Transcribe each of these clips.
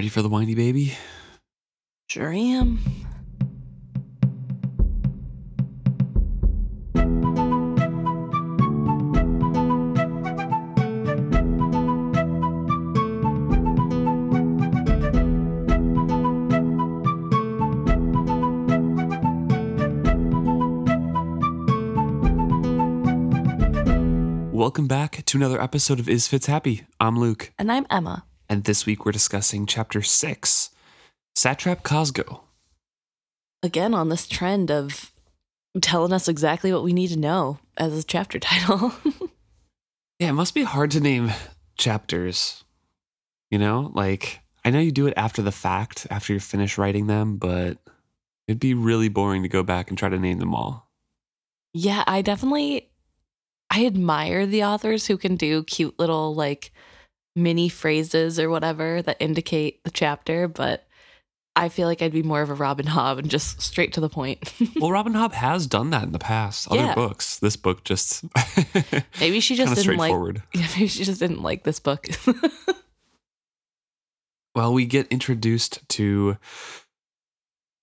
Ready for the whiny baby? Sure am. Welcome back to another episode of Is Fitz Happy. I'm Luke, And I'm Emma. And this week we're discussing chapter six Satrap Cosgo. Again, on this trend of telling us exactly what we need to know as a chapter title. Yeah, it must be hard to name chapters. You know, like I know you do it after the fact, after you finish writing them, but it'd be really boring to go back and try to name them all. yeah, I definitely I admire the authors who can do cute little like mini phrases or whatever that indicate the chapter, but I feel like I'd be more of a Robin Hobb and just straight to the point. Well, Robin Hobb has done that in the past. Other Yeah. books. This book just maybe she just didn't like. Yeah, maybe she just didn't like this book. Well, we get introduced to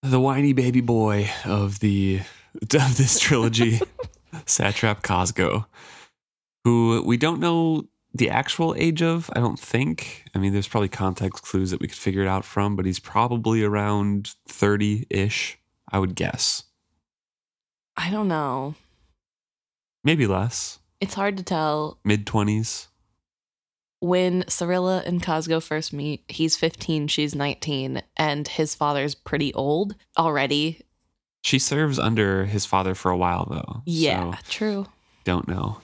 the whiny baby boy of the of this trilogy, Satrap Cosgo, who we don't know the actual age of. I don't think. I mean, there's probably context clues that we could figure it out from, but he's probably around thirty ish. I would guess, I don't know. maybe less, It's hard to tell. mid twenties. When Serilla and Cosgo first meet, he's 15, she's 19, and his father's pretty old already. She serves under his father for a while, though. Yeah, so true. don't know.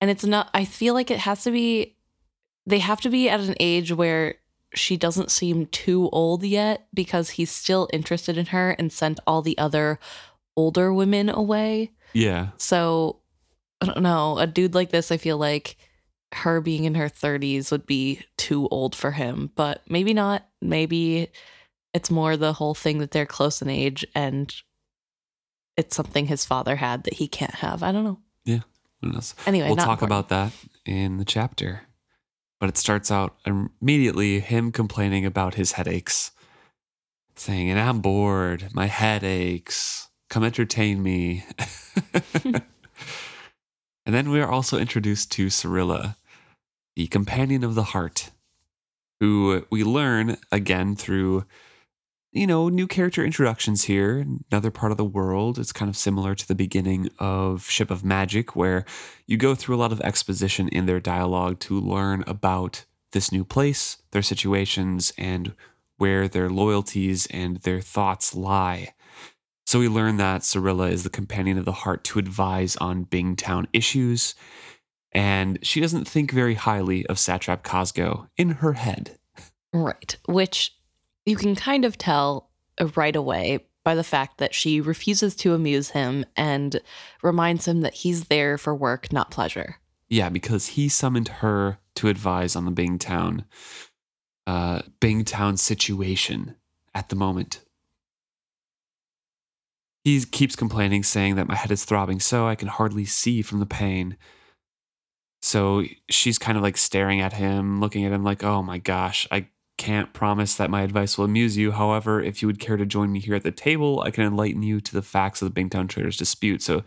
And it's not, I feel like it has to be, they have to be at an age where she doesn't seem too old yet because he's still interested in her and sent all the other older women away. Yeah, So I don't know. A dude like this, I feel like her being in her 30s would be too old for him, but maybe not. Maybe it's more the whole thing that they're close in age and it's something his father had that he can't have. I don't know. Who knows? Anyway, we'll talk important. about that in the chapter. But it starts out immediately him complaining about his headaches, saying, And I'm bored. My head aches. Come entertain me. and then we are also introduced to Serilla, the companion of the heart, who we learn again through, you know, new character introductions here. Another part of the world. It's kind of similar to the beginning of Ship of Magic, where you go through a lot of exposition in their dialogue to learn about this new place, their situations, and where their loyalties and their thoughts lie. So we learn that Serilla is the companion of the heart to advise on Bingtown issues, and she doesn't think very highly of Satrap Cosgo in her head. Right. Which you can kind of tell uh, right away by the fact that she refuses to amuse him and reminds him that he's there for work, not pleasure. Yeah, because he summoned her to advise on the Bingtown, uh, Bingtown situation at the moment. He keeps complaining, saying that my head is throbbing so I can hardly see from the pain. So she's kind of like staring at him, looking at him like, oh my gosh, I can't promise that my advice will amuse you. However, if you would care to join me here at the table, I can enlighten you to the facts of the Bingtown Traders dispute. So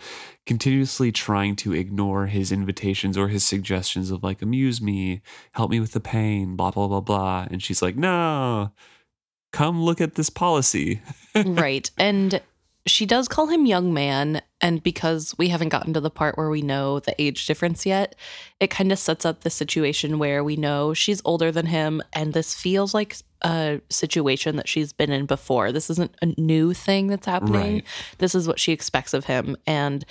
continuously trying to ignore his invitations or his suggestions of like amuse me, help me with the pain, blah blah blah blah. And she's like, "No. Come look at this policy." right. And she does call him young man. And because we haven't gotten to the part where we know the age difference yet, it kind of sets up the situation where we know she's older than him. And this feels like a situation that she's been in before. This isn't a new thing that's happening. Right. This is what she expects of him. And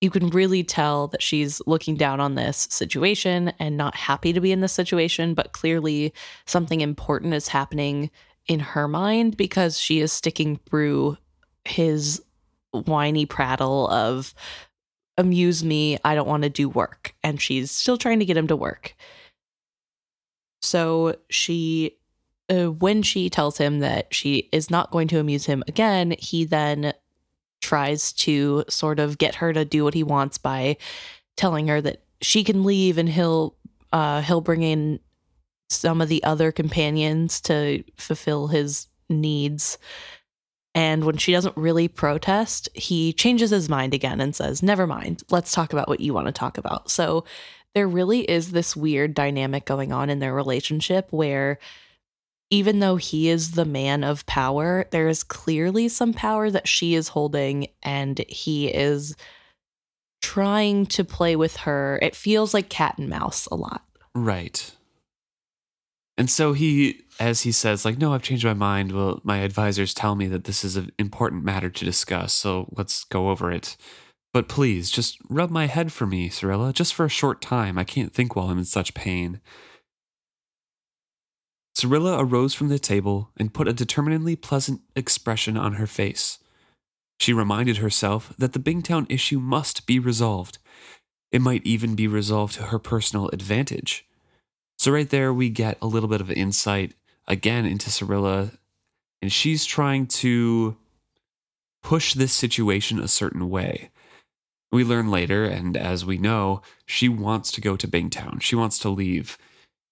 you can really tell that she's looking down on this situation and not happy to be in this situation, but clearly something important is happening in her mind because she is sticking through his whiny prattle of amuse me, I don't want to do work. And she's still trying to get him to work. So she, uh, when she tells him that she is not going to amuse him again, he then tries to sort of get her to do what he wants by telling her that she can leave and he'll uh he'll bring in some of the other companions to fulfill his needs. And when she doesn't really protest, he changes his mind again and says, Never mind, let's talk about what you want to talk about. So there really is this weird dynamic going on in their relationship where even though he is the man of power, there is clearly some power that she is holding, and he is trying to play with her. It feels like cat and mouse a lot. Right. And so he, as he says, like, no, I've changed my mind. Well, my advisors tell me that this is an important matter to discuss, so let's go over it. But please, just rub my head for me, Serilla, just for a short time. I can't think while I'm in such pain. Serilla arose from the table and put a determinedly pleasant expression on her face. She reminded herself that the Bingtown issue must be resolved. It might even be resolved to her personal advantage. So, right there, we get a little bit of insight again into Serilla, and she's trying to push this situation a certain way. We learn later, and as we know, she wants to go to Bingtown. She wants to leave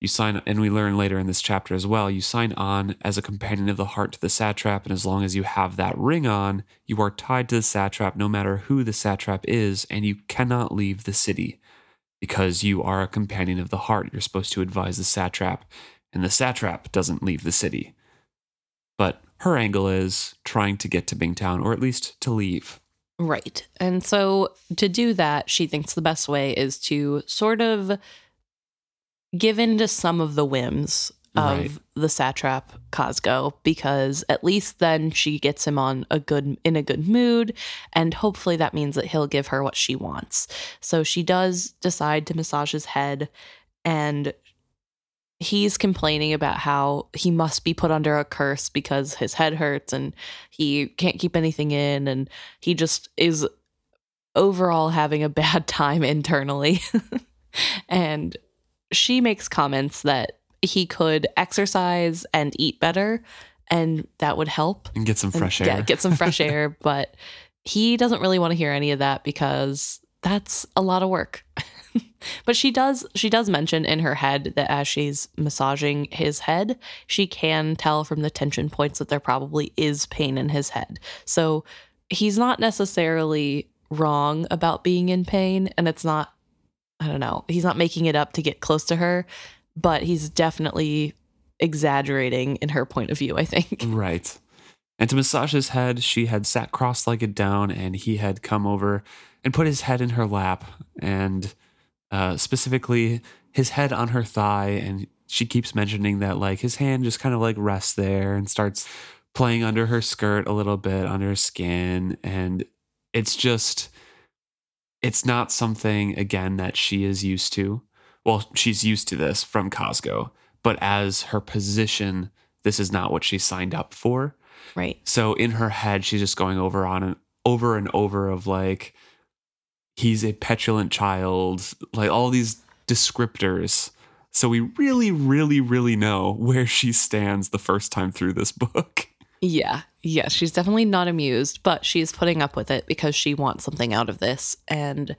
you sign and we learn later in this chapter as well you sign on as a companion of the heart to the satrap and as long as you have that ring on you are tied to the satrap no matter who the satrap is and you cannot leave the city because you are a companion of the heart you're supposed to advise the satrap and the satrap doesn't leave the city but her angle is trying to get to bingtown or at least to leave Right. And so to do that, she thinks the best way is to sort of give in to some of the whims of Right. the satrap Cosgo because at least then she gets him on a good in a good mood and hopefully that means that he'll give her what she wants. So she does decide to massage his head and he's complaining about how he must be put under a curse because his head hurts and he can't keep anything in and he just is overall having a bad time internally. and she makes comments that he could exercise and eat better and that would help. And get some and fresh air. yeah, get some fresh air but he doesn't really want to hear any of that because that's a lot of work but she does she does mention in her head that as she's massaging his head she can tell from the tension points that there probably is pain in his head so he's not necessarily wrong about being in pain and it's not i don't know he's not making it up to get close to her but he's definitely exaggerating in her point of view i think Right. And to massage his head, she had sat cross legged down and he had come over and put his head in her lap and uh, specifically his head on her thigh. And she keeps mentioning that, like, his hand just kind of like rests there and starts playing under her skirt a little bit, under her skin. And it's just, it's not something, again, that she is used to. Well, she's used to this from Cosgo, but as her position, this is not what she signed up for. right So in her head, she's just going over on and over and over of like, he's a petulant child, like all these descriptors. So we really, really, really know where she stands the first time through this book. Yeah, yeah, she's definitely not amused, but she's putting up with it because she wants something out of this. And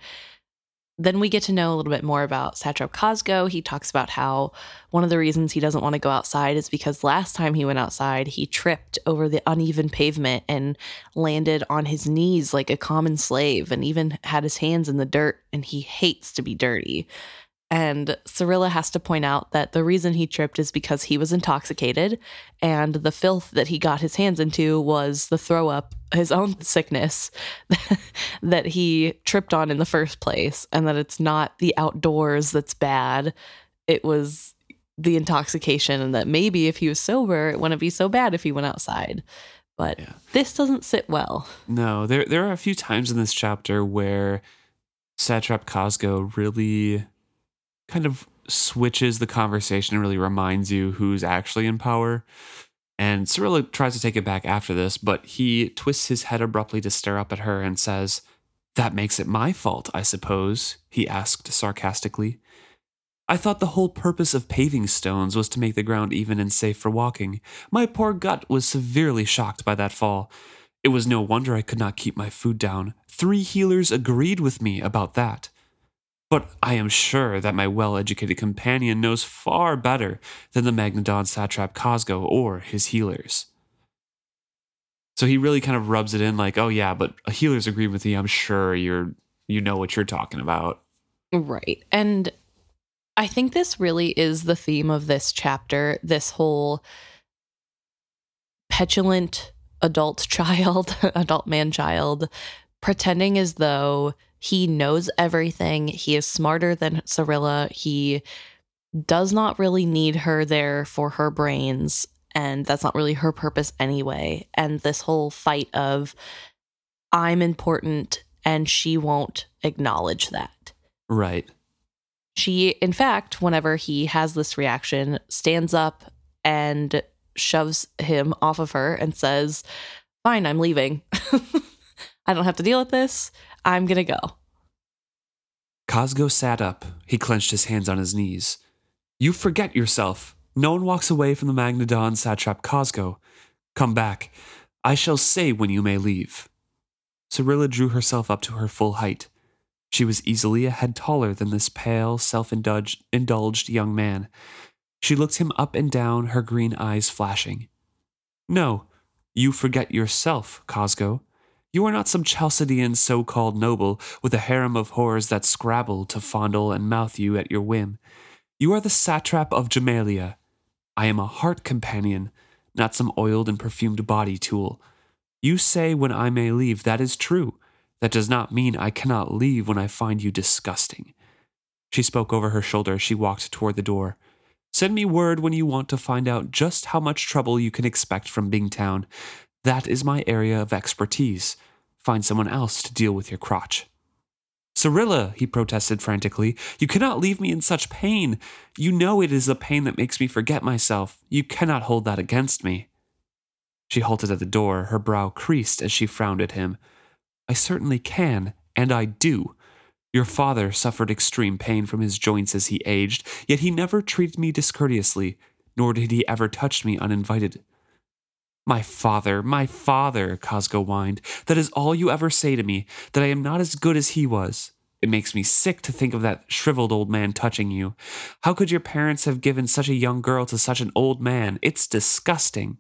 then we get to know a little bit more about Satrap Cosgo. He talks about how one of the reasons he doesn't want to go outside is because last time he went outside, he tripped over the uneven pavement and landed on his knees like a common slave and even had his hands in the dirt, and he hates to be dirty. And Serilla has to point out that the reason he tripped is because he was intoxicated, and the filth that he got his hands into was the throw up, his own sickness that he tripped on in the first place, and that it's not the outdoors that's bad. It was the intoxication, and that maybe if he was sober, it wouldn't be so bad if he went outside. But Yeah. this doesn't sit well. No, there there are a few times in this chapter where Satrap Cosgo really kind of switches the conversation and really reminds you who's actually in power. And Serilla tries to take it back after this, but he twists his head abruptly to stare up at her and says, That makes it my fault, I suppose, he asked sarcastically. I thought the whole purpose of paving stones was to make the ground even and safe for walking. My poor gut was severely shocked by that fall. It was no wonder I could not keep my food down. Three healers agreed with me about that. But I am sure that my well educated companion knows far better than the Magnadon satrap Cosgo or his healers. So he really kind of rubs it in like, oh yeah, but a healers agree with me. I'm sure you're you know what you're talking about. Right. And I think this really is the theme of this chapter, this whole petulant adult child, adult man child, pretending as though he knows everything. He is smarter than Serilla. He does not really need her there for her brains. And that's not really her purpose anyway. And this whole fight of, I'm important and she won't acknowledge that. Right. She, in fact, whenever he has this reaction, stands up and shoves him off of her and says, Fine, I'm leaving. I don't have to deal with this. I'm going to go. Cosgo sat up. He clenched his hands on his knees. You forget yourself. No one walks away from the Magnadon satrap Cosgo. Come back. I shall say when you may leave. Serilla drew herself up to her full height. She was easily a head taller than this pale, self indulged young man. She looked him up and down, her green eyes flashing. No, you forget yourself, Cosgo. You are not some Chalcedean so called noble with a harem of whores that scrabble to fondle and mouth you at your whim. You are the satrap of Jamalia. I am a heart companion, not some oiled and perfumed body tool. You say when I may leave, that is true. That does not mean I cannot leave when I find you disgusting. She spoke over her shoulder as she walked toward the door. Send me word when you want to find out just how much trouble you can expect from Bingtown. That is my area of expertise. Find someone else to deal with your crotch. Serilla, he protested frantically, you cannot leave me in such pain. You know it is the pain that makes me forget myself. You cannot hold that against me. She halted at the door, her brow creased as she frowned at him. I certainly can, and I do. Your father suffered extreme pain from his joints as he aged, yet he never treated me discourteously, nor did he ever touch me uninvited. My father, my father, Cosgo whined. That is all you ever say to me, that I am not as good as he was. It makes me sick to think of that shriveled old man touching you. How could your parents have given such a young girl to such an old man? It's disgusting.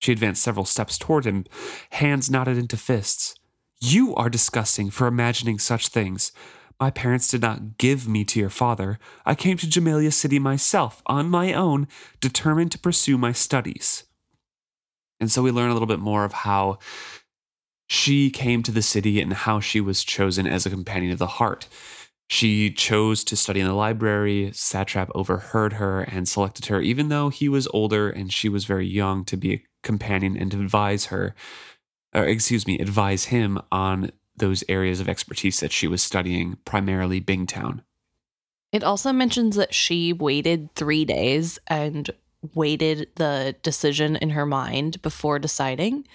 She advanced several steps toward him, hands knotted into fists. You are disgusting for imagining such things. My parents did not give me to your father. I came to Jamalia City myself, on my own, determined to pursue my studies. And so we learn a little bit more of how she came to the city and how she was chosen as a companion of the heart. She chose to study in the library. Satrap overheard her and selected her, even though he was older and she was very young, to be a companion and to advise her or excuse me, advise him on those areas of expertise that she was studying, primarily Bingtown. It also mentions that she waited three days and waited the decision in her mind before deciding.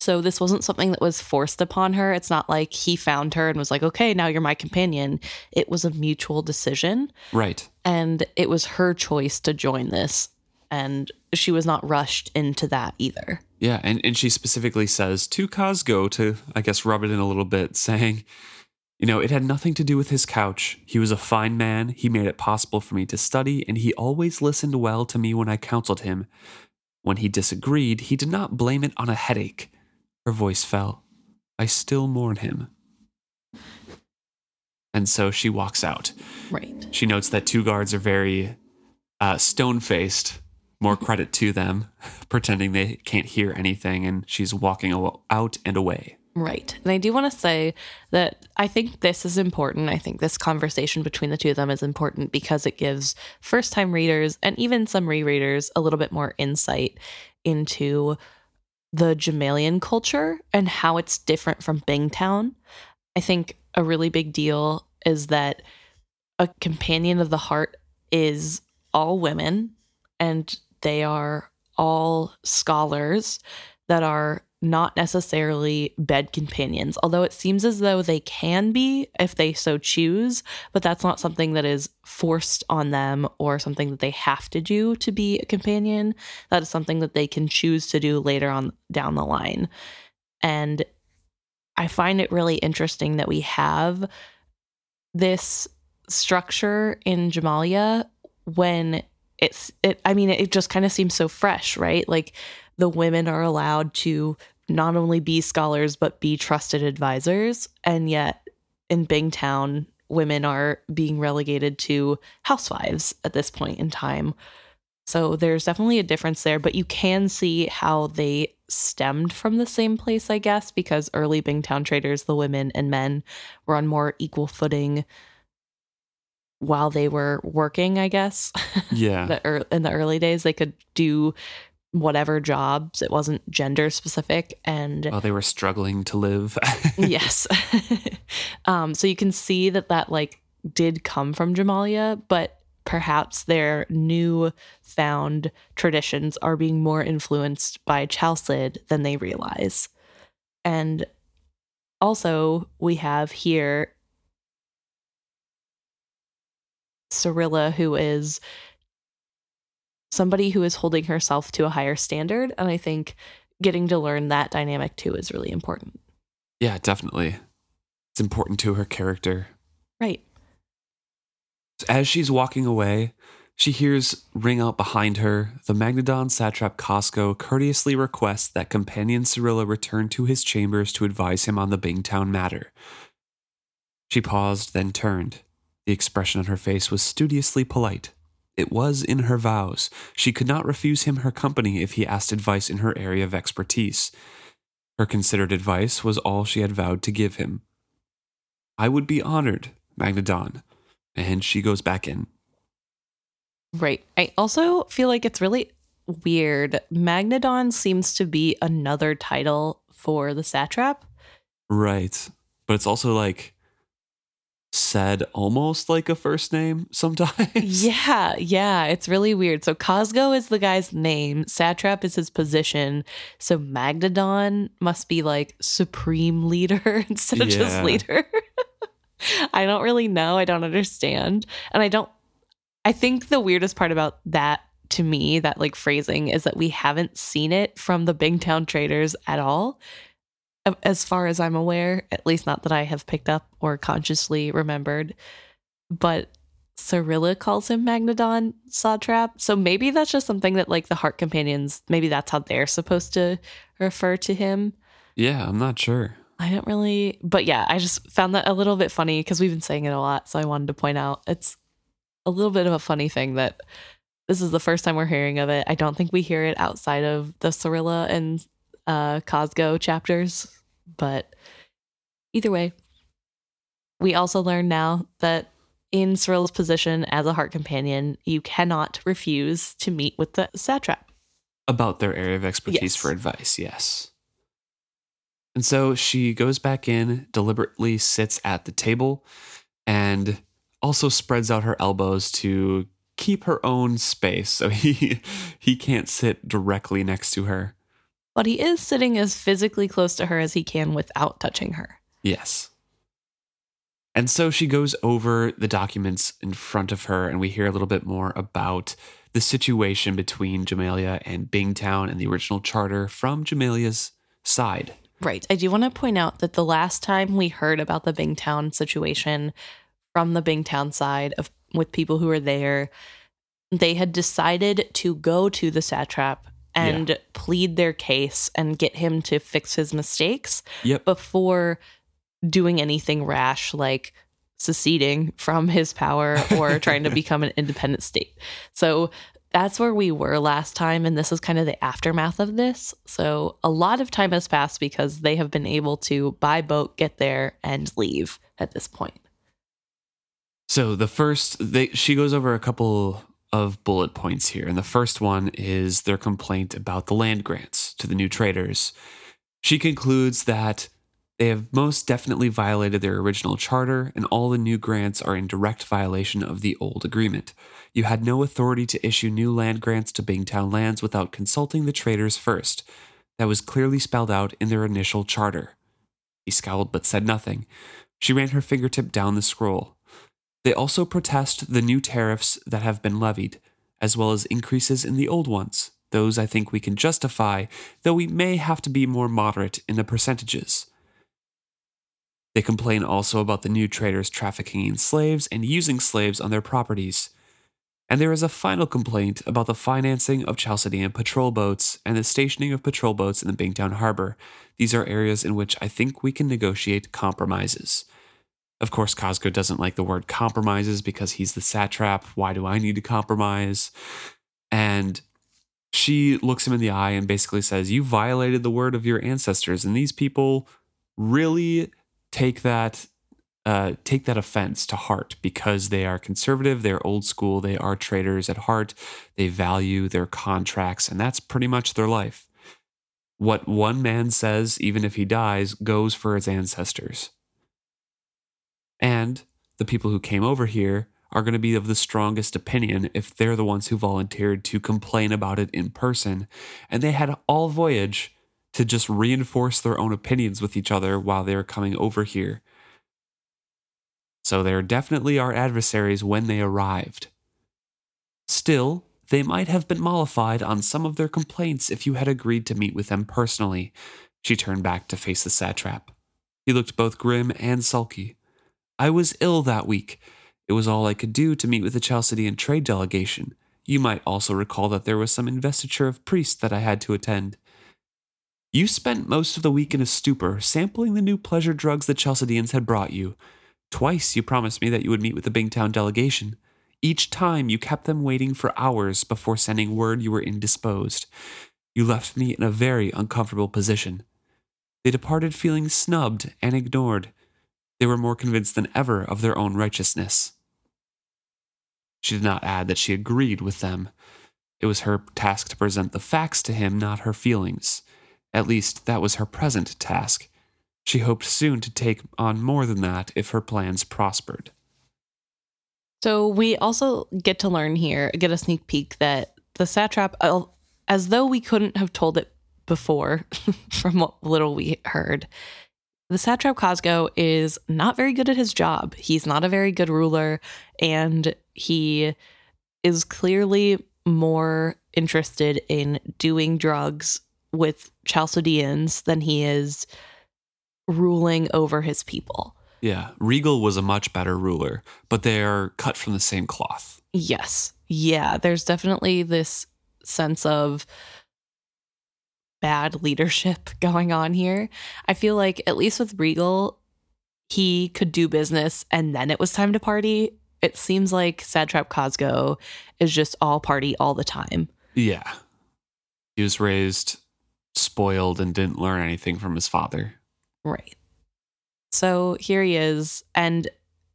So this wasn't something that was forced upon her. It's not like he found her and was like, okay, now you're my companion. It was a mutual decision. Right. And it was her choice to join this. And she was not rushed into that either. Yeah, and, and she specifically says to Cosgo to, I guess, rub it in a little bit, saying, you know, it had nothing to do with his couch. He was a fine man. He made it possible for me to study, and he always listened well to me when I counseled him. When he disagreed, he did not blame it on a headache. Her voice fell. I still mourn him. And so she walks out. Right. She notes that two guards are very uh, stone faced more credit to them, pretending they can't hear anything, and she's walking out and away. Right. And I do want to say that I think this is important. I think this conversation between the two of them is important because it gives first time readers and even some rereaders a little bit more insight into the Jamalian culture and how it's different from Bingtown. I think a really big deal is that a companion of the heart is all women and they are all scholars that are not necessarily bed companions, although it seems as though they can be if they so choose, but that's not something that is forced on them or something that they have to do to be a companion. That is something that they can choose to do later on down the line. And I find it really interesting that we have this structure in Jamalia when it's it I mean it just kind of seems so fresh, right? Like the women are allowed to not only be scholars but be trusted advisors and yet in Bingtown women are being relegated to housewives at this point in time. So there's definitely a difference there, but you can see how they stemmed from the same place, I guess, because early Bingtown traders, the women and men, were on more equal footing while they were working, I guess. Yeah. the, in the early days, they could do whatever jobs. It wasn't gender specific. And While they were struggling to live. yes. um, so you can see that that like did come from Jamalia, but perhaps their new found traditions are being more influenced by Chalced than they realize. And also, we have here Serilla, who is somebody who is holding herself to a higher standard. And I think getting to learn that dynamic too is really important. Yeah, definitely. It's important to her character. Right. As she's walking away, she hears ring out behind her. The Magnadon satrap Cosgo courteously requests that companion Serilla return to his chambers to advise him on the Bingtown matter. She paused, then turned. The expression on her face was studiously polite. It was in her vows. She could not refuse him her company if he asked advice in her area of expertise. Her considered advice was all she had vowed to give him. I would be honored, Magnadon. And she goes back in. Right. I also feel like it's really weird. Magnadon seems to be another title for the satrap. Right. But it's also like said almost like a first name sometimes. Yeah, yeah, it's really weird. So Cosgo is the guy's name, Satrap is his position. So Magnadon must be like supreme leader instead of just leader. I don't really know. I don't understand. And I don't I think the weirdest part about that to me, that like phrasing, is that we haven't seen it from the Bingtown traders at all. As far as I'm aware, at least not that I have picked up or consciously remembered. But Serilla calls him Magnadon Sawtrap. So maybe that's just something that like the Heart Companions, maybe that's how they're supposed to refer to him. Yeah, I'm not sure. I don't really, but yeah, I just found that a little bit funny because we've been saying it a lot. So I wanted to point out it's a little bit of a funny thing that this is the first time we're hearing of it. I don't think we hear it outside of the Serilla and uh, Cosgo chapters, but either way, we also learn now that in Serilla's position as a heart companion, you cannot refuse to meet with the satrap. About their area of expertise Yes. for advice, yes. And so she goes back in, deliberately sits at the table, and also spreads out her elbows to keep her own space so he he can't sit directly next to her. But he is sitting as physically close to her as he can without touching her. Yes. And so she goes over the documents in front of her, and we hear a little bit more about the situation between Jamalia and Bingtown and the original charter from Jamalia's side. Right. I do want to point out that the last time we heard about the Bingtown situation from the Bingtown side of with people who were there, they had decided to go to the satrap and plead their case and get him to fix his mistakes Yep. before doing anything rash like seceding from his power or trying to become an independent state. So that's where we were last time. And this is kind of the aftermath of this. So a lot of time has passed because they have been able to buy boat, get there, and leave at this point. So the first, they, she goes over a couple of bullet points here. And the first one is their complaint about the land grants to the new traders. She concludes that they have most definitely violated their original charter, and all the new grants are in direct violation of the old agreement. You had no authority to issue new land grants to Bingtown lands without consulting the traders first. That was clearly spelled out in their initial charter. He scowled but said nothing. She ran her fingertip down the scroll. They also protest the new tariffs that have been levied, as well as increases in the old ones. Those I think we can justify, though we may have to be more moderate in the percentages. They complain also about the new traders trafficking in slaves and using slaves on their properties. And there is a final complaint about the financing of Chalcedean patrol boats and the stationing of patrol boats in the Bingtown harbor. These are areas in which I think we can negotiate compromises. Of course, Cosgo doesn't like the word compromises because he's the satrap. Why do I need to compromise? And she looks him in the eye and basically says, You violated the word of your ancestors. And these people really take that uh, take that offense to heart because they are conservative, they're old school, they are traders at heart, they value their contracts, and that's pretty much their life. What one man says, even if he dies, goes for his ancestors. And the people who came over here are going to be of the strongest opinion if they're the ones who volunteered to complain about it in person. And they had all voyage to just reinforce their own opinions with each other while they were coming over here. So they are definitely our adversaries when they arrived. Still, they might have been mollified on some of their complaints if you had agreed to meet with them personally. She turned back to face the satrap. He looked both grim and sulky. I was ill that week. It was all I could do to meet with the Chalcedean trade delegation. You might also recall that there was some investiture of priests that I had to attend. You spent most of the week in a stupor, sampling the new pleasure drugs the Chalcedeans had brought you. Twice you promised me that you would meet with the Bingtown delegation. Each time you kept them waiting for hours before sending word you were indisposed. You left me in a very uncomfortable position. They departed feeling snubbed and ignored. They were more convinced than ever of their own righteousness. She did not add that she agreed with them. It was her task to present the facts to him, not her feelings. At least, that was her present task. She hoped soon to take on more than that if her plans prospered. So we also get to learn here, get a sneak peek that the satrap, uh, as though we couldn't have told it before from what little we heard, the satrap Cosgo is not very good at his job. He's not a very good ruler, and he is clearly more interested in doing drugs with Chalcedeans than he is ruling over his people. Yeah, Regal was a much better ruler, but they are cut from the same cloth. Yes. Yeah, there's definitely this sense of bad leadership going on here. I feel like, at least with Regal, he could do business and then it was time to party. It seems like Satrap Cosgo is just all party all the time. Yeah. He was raised spoiled and didn't learn anything from his father. Right. So here he is. And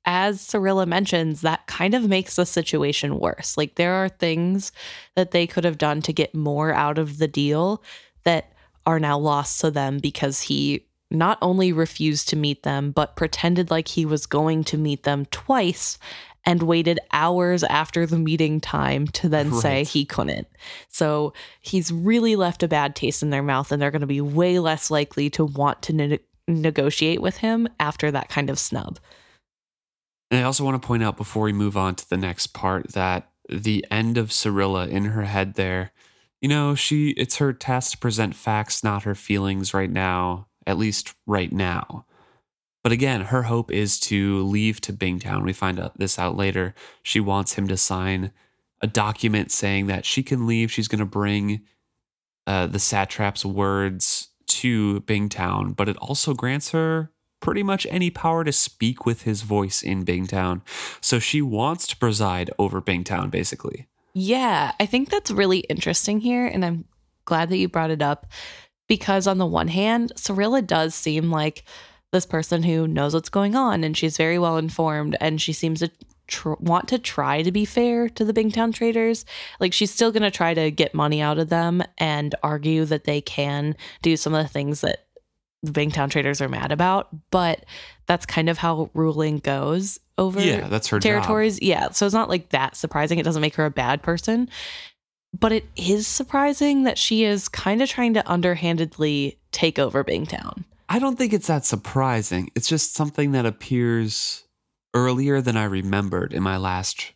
as Serilla mentions, that kind of makes the situation worse. Like there are things that they could have done to get more out of the deal that are now lost to them because he not only refused to meet them, but pretended like he was going to meet them twice and waited hours after the meeting time to then right. say he couldn't. So he's really left a bad taste in their mouth, and they're going to be way less likely to want to ne- negotiate with him after that kind of snub. And I also want to point out before we move on to the next part that the end of Serilla in her head there, you know, she it's her task to present facts, not her feelings right now, at least right now. But again, her hope is to leave to Bingtown. We find out this out later. She wants him to sign a document saying that she can leave. She's going to bring uh, the satrap's words to Bingtown, but it also grants her pretty much any power to speak with his voice in Bingtown. So she wants to preside over Bingtown, basically. Yeah, I think that's really interesting here. And I'm glad that you brought it up because, on the one hand, Serilla does seem like this person who knows what's going on and she's very well informed and she seems to tr- want to try to be fair to the Bingtown traders. Like she's still going to try to get money out of them and argue that they can do some of the things that the Bingtown traders are mad about, but that's kind of how ruling goes over yeah, that's her territories. Job. Yeah, so it's not like that surprising. It doesn't make her a bad person, but it is surprising that she is kind of trying to underhandedly take over Bingtown. I don't think it's that surprising. It's just something that appears earlier than I remembered in my last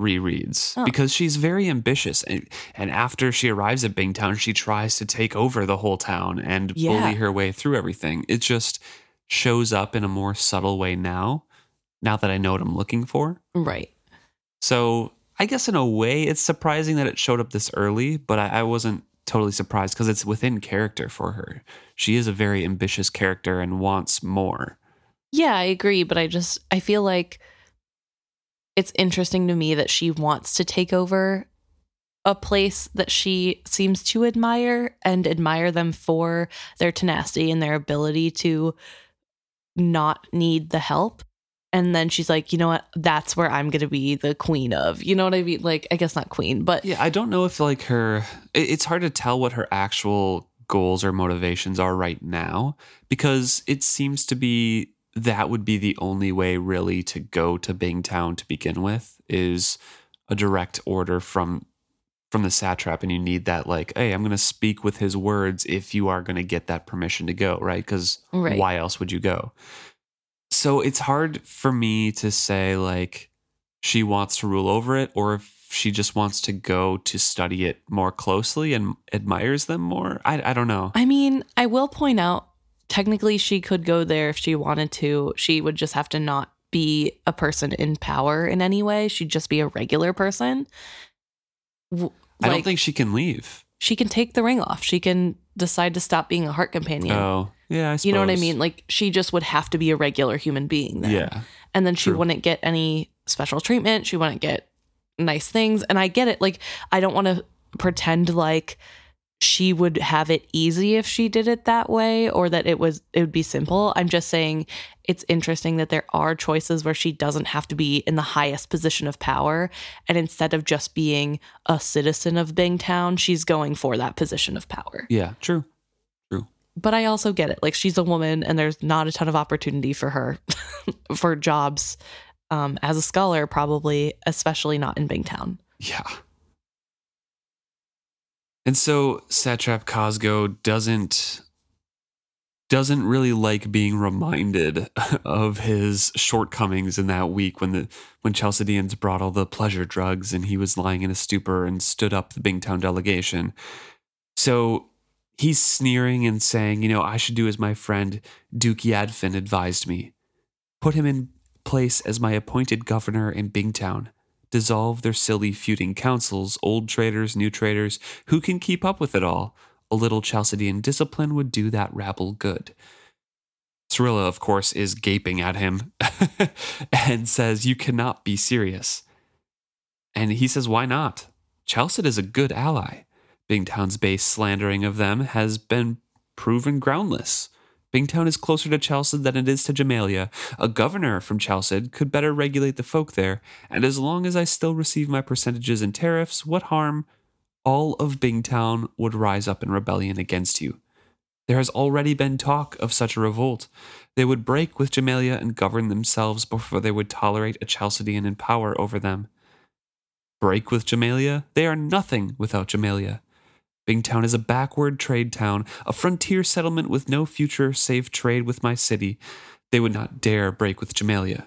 rereads oh. because she's very ambitious and, and after she arrives at Bingtown she tries to take over the whole town and yeah. bully her way through everything. It just shows up in a more subtle way now, now that I know what I'm looking for. Right. So I guess in a way, it's surprising that it showed up this early, but I, I wasn't totally surprised because it's within character for her. She is a very ambitious character and wants more. Yeah, I agree, but I just I feel like it's interesting to me that she wants to take over a place that she seems to admire and admire them for their tenacity and their ability to not need the help. And then she's like, you know what? That's where I'm going to be the queen of. You know what I mean? Like, I guess not queen, but Yeah, I don't know if like her, it's hard to tell what her actual goals or motivations are right now because it seems to be that would be the only way really to go to Bingtown to begin with is a direct order from from the satrap and you need that like hey i'm going to speak with his words if you are going to get that permission to go right? Because Right. why else would you go? So it's hard for me to say like she wants to rule over it or if she just wants to go to study it more closely and admires them more. I, I don't know. I mean, I will point out technically she could go there if she wanted to. She would just have to not be a person in power in any way. She'd just be a regular person. I don't think she can leave she can take the ring off. She can decide to stop being a heart companion. oh yeah I you know what I mean? Like she just would have to be a regular human being then. yeah And then she True. wouldn't get any special treatment. She wouldn't get nice things. And I get it. Like I don't want to pretend like she would have it easy if she did it that way or that it was it would be simple. I'm just saying it's interesting that there are choices where she doesn't have to be in the highest position of power and instead of just being a citizen of Bingtown, she's going for that position of power. yeah true True. But I also get it. Like she's a woman and there's not a ton of opportunity for her for jobs um, as a scholar, probably, especially not in Bingtown. Yeah. And so Satrap Cosgo doesn't doesn't really like being reminded of his shortcomings in that week when the when Chalcedeans brought all the pleasure drugs and he was lying in a stupor and stood up the Bingtown delegation. So he's sneering and saying, you know, I should do as my friend Duke Yadfin advised me. Put him in place as my appointed governor in Bingtown dissolve their silly feuding councils, old traders, new traders, who can keep up with it all? A little Chalcedean discipline would do that rabble good. Serilla, of course, is gaping at him and says, You cannot be serious. And he says, Why not? Chalced is a good ally. Bingtown's base slandering of them has been proven groundless. Bingtown is closer to Chalced than it is to Jamalia. A governor from Chalced could better regulate the folk there, and as long as I still receive my percentages and tariffs, what harm? All of Bingtown would rise up in rebellion against you. There has already been talk of such a revolt. They would break with Jamalia and govern themselves before they would tolerate a Chalcedean in power over them. Break with Jamalia? They are nothing without Jamalia. Bingtown is a backward trade town, a frontier settlement with no future save trade with my city. They would not dare break with Jamalia.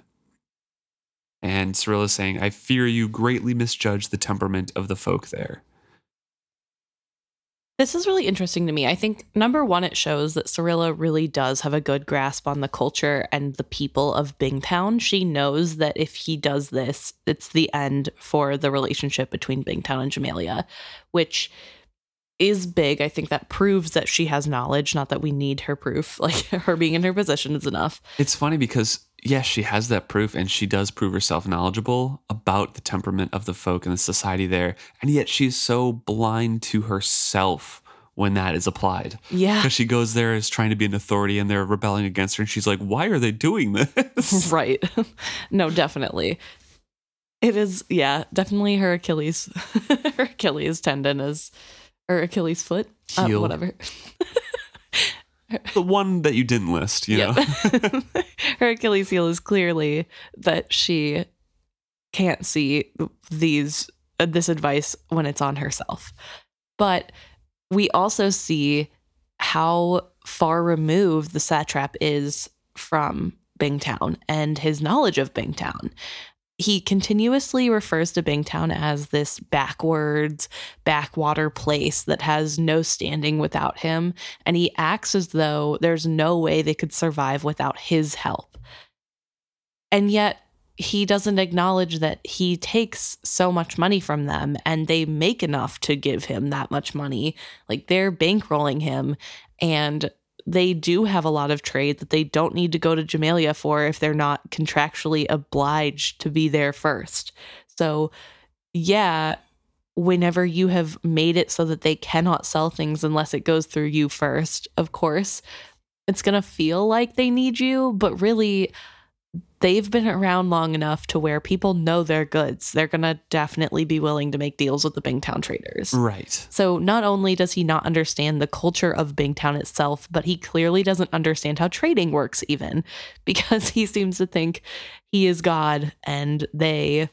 And Cyril is saying, I fear you greatly misjudge the temperament of the folk there. This is really interesting to me. I think number one, it shows that Serilla really does have a good grasp on the culture and the people of Bingtown. She knows that if he does this, it's the end for the relationship between Bingtown and Jamalia, which is big. I think that proves that she has knowledge, not that we need her proof. Like her being in her position is enough. It's funny because, yes, she has that proof and she does prove herself knowledgeable about the temperament of the folk and the society there. And yet she's so blind to herself when that is applied. Yeah. Because she goes there as trying to be an authority and they're rebelling against her. And she's like, why are they doing this? right. no, definitely. It is, yeah, definitely her Achilles, her Achilles tendon is, or Achilles foot, uh, Heel. whatever. the one that you didn't list, you know? Her Achilles heel is clearly that she can't see these uh, this advice when it's on herself. But we also see how far removed the satrap is from Bingtown and his knowledge of Bingtown. He continuously refers to Bingtown as this backwards, backwater place that has no standing without him, and he acts as though there's no way they could survive without his help. And yet, he doesn't acknowledge that he takes so much money from them and they make enough to give him that much money. Like they're bankrolling him and they do have a lot of trade that they don't need to go to Jamaillia for if they're not contractually obliged to be there first. So, yeah, whenever you have made it so that they cannot sell things unless it goes through you first, of course, it's going to feel like they need you, but really, they've been around long enough to where people know their goods. They're going to definitely be willing to make deals with the Bingtown traders. Right. So not only does he not understand the culture of Bingtown itself, but he clearly doesn't understand how trading works even because he seems to think he is God and they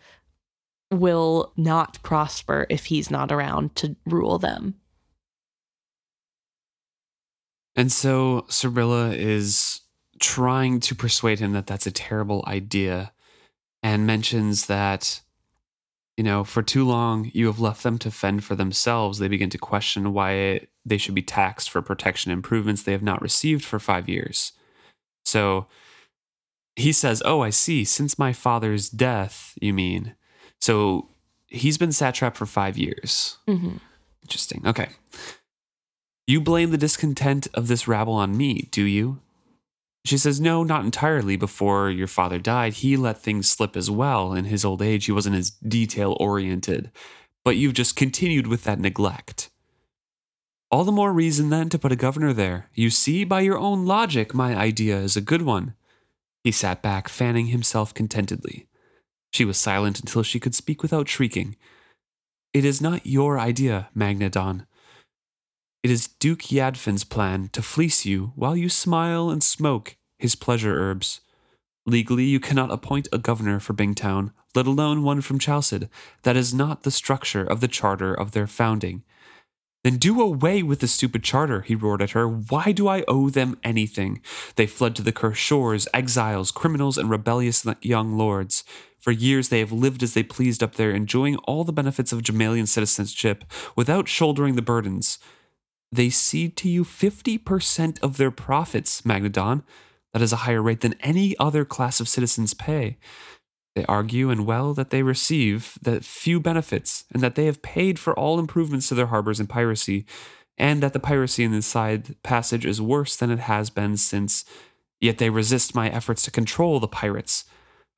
will not prosper if he's not around to rule them. And so Serilla is trying to persuade him that that's a terrible idea and mentions that you know for too long you have left them to fend for themselves. They begin to question why they should be taxed for protection improvements they have not received for 5 years. So he says oh i see. Since my father's death you mean. So he's been satrap for 5 years. Mm-hmm. interesting. Okay. You blame the discontent of this rabble on me do you she says, No, not entirely. Before your father died, he let things slip as well. In his old age, he wasn't as detail oriented. But you've just continued with that neglect. All the more reason then to put a governor there. You see, by your own logic, my idea is a good one. He sat back, fanning himself contentedly. She was silent until she could speak without shrieking. It is not your idea, Magnadon. It is Duke Yadfin's plan to fleece you while you smile and smoke his pleasure herbs. Legally, you cannot appoint a governor for Bingtown, let alone one from Chalced. That is not the structure of the charter of their founding. Then do away with the stupid charter, he roared at her. Why do I owe them anything? They fled to the cursed shores, exiles, criminals, and rebellious young lords. For years they have lived as they pleased up there, enjoying all the benefits of Jamaillian citizenship without shouldering the burdens. They cede to you 50% of their profits, Magnadon. That is a higher rate than any other class of citizens pay. They argue, and well, that they receive that few benefits, and that they have paid for all improvements to their harbors and piracy, and that the piracy in the side passage is worse than it has been since. Yet they resist my efforts to control the pirates.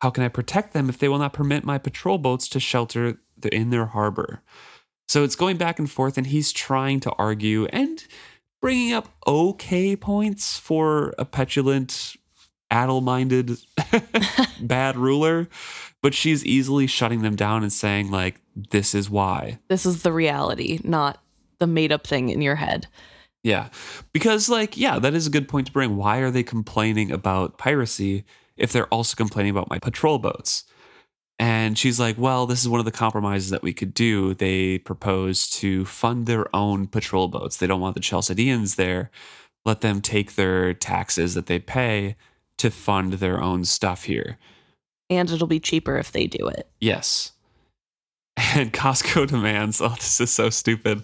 How can I protect them if they will not permit my patrol boats to shelter in their harbor? So it's going back and forth, and he's trying to argue and bringing up okay points for a petulant, addle minded, bad ruler. But she's easily shutting them down and saying, like, this is why. This is the reality, not the made up thing in your head. Yeah. Because, like, yeah, that is a good point to bring. Why are they complaining about piracy if they're also complaining about my patrol boats? And she's like, well, this is one of the compromises that we could do. They propose to fund their own patrol boats. They don't want the Chalcedeans there. Let them take their taxes that they pay to fund their own stuff here. And it'll be cheaper if they do it. Yes. And Cosgo demands, oh, this is so stupid.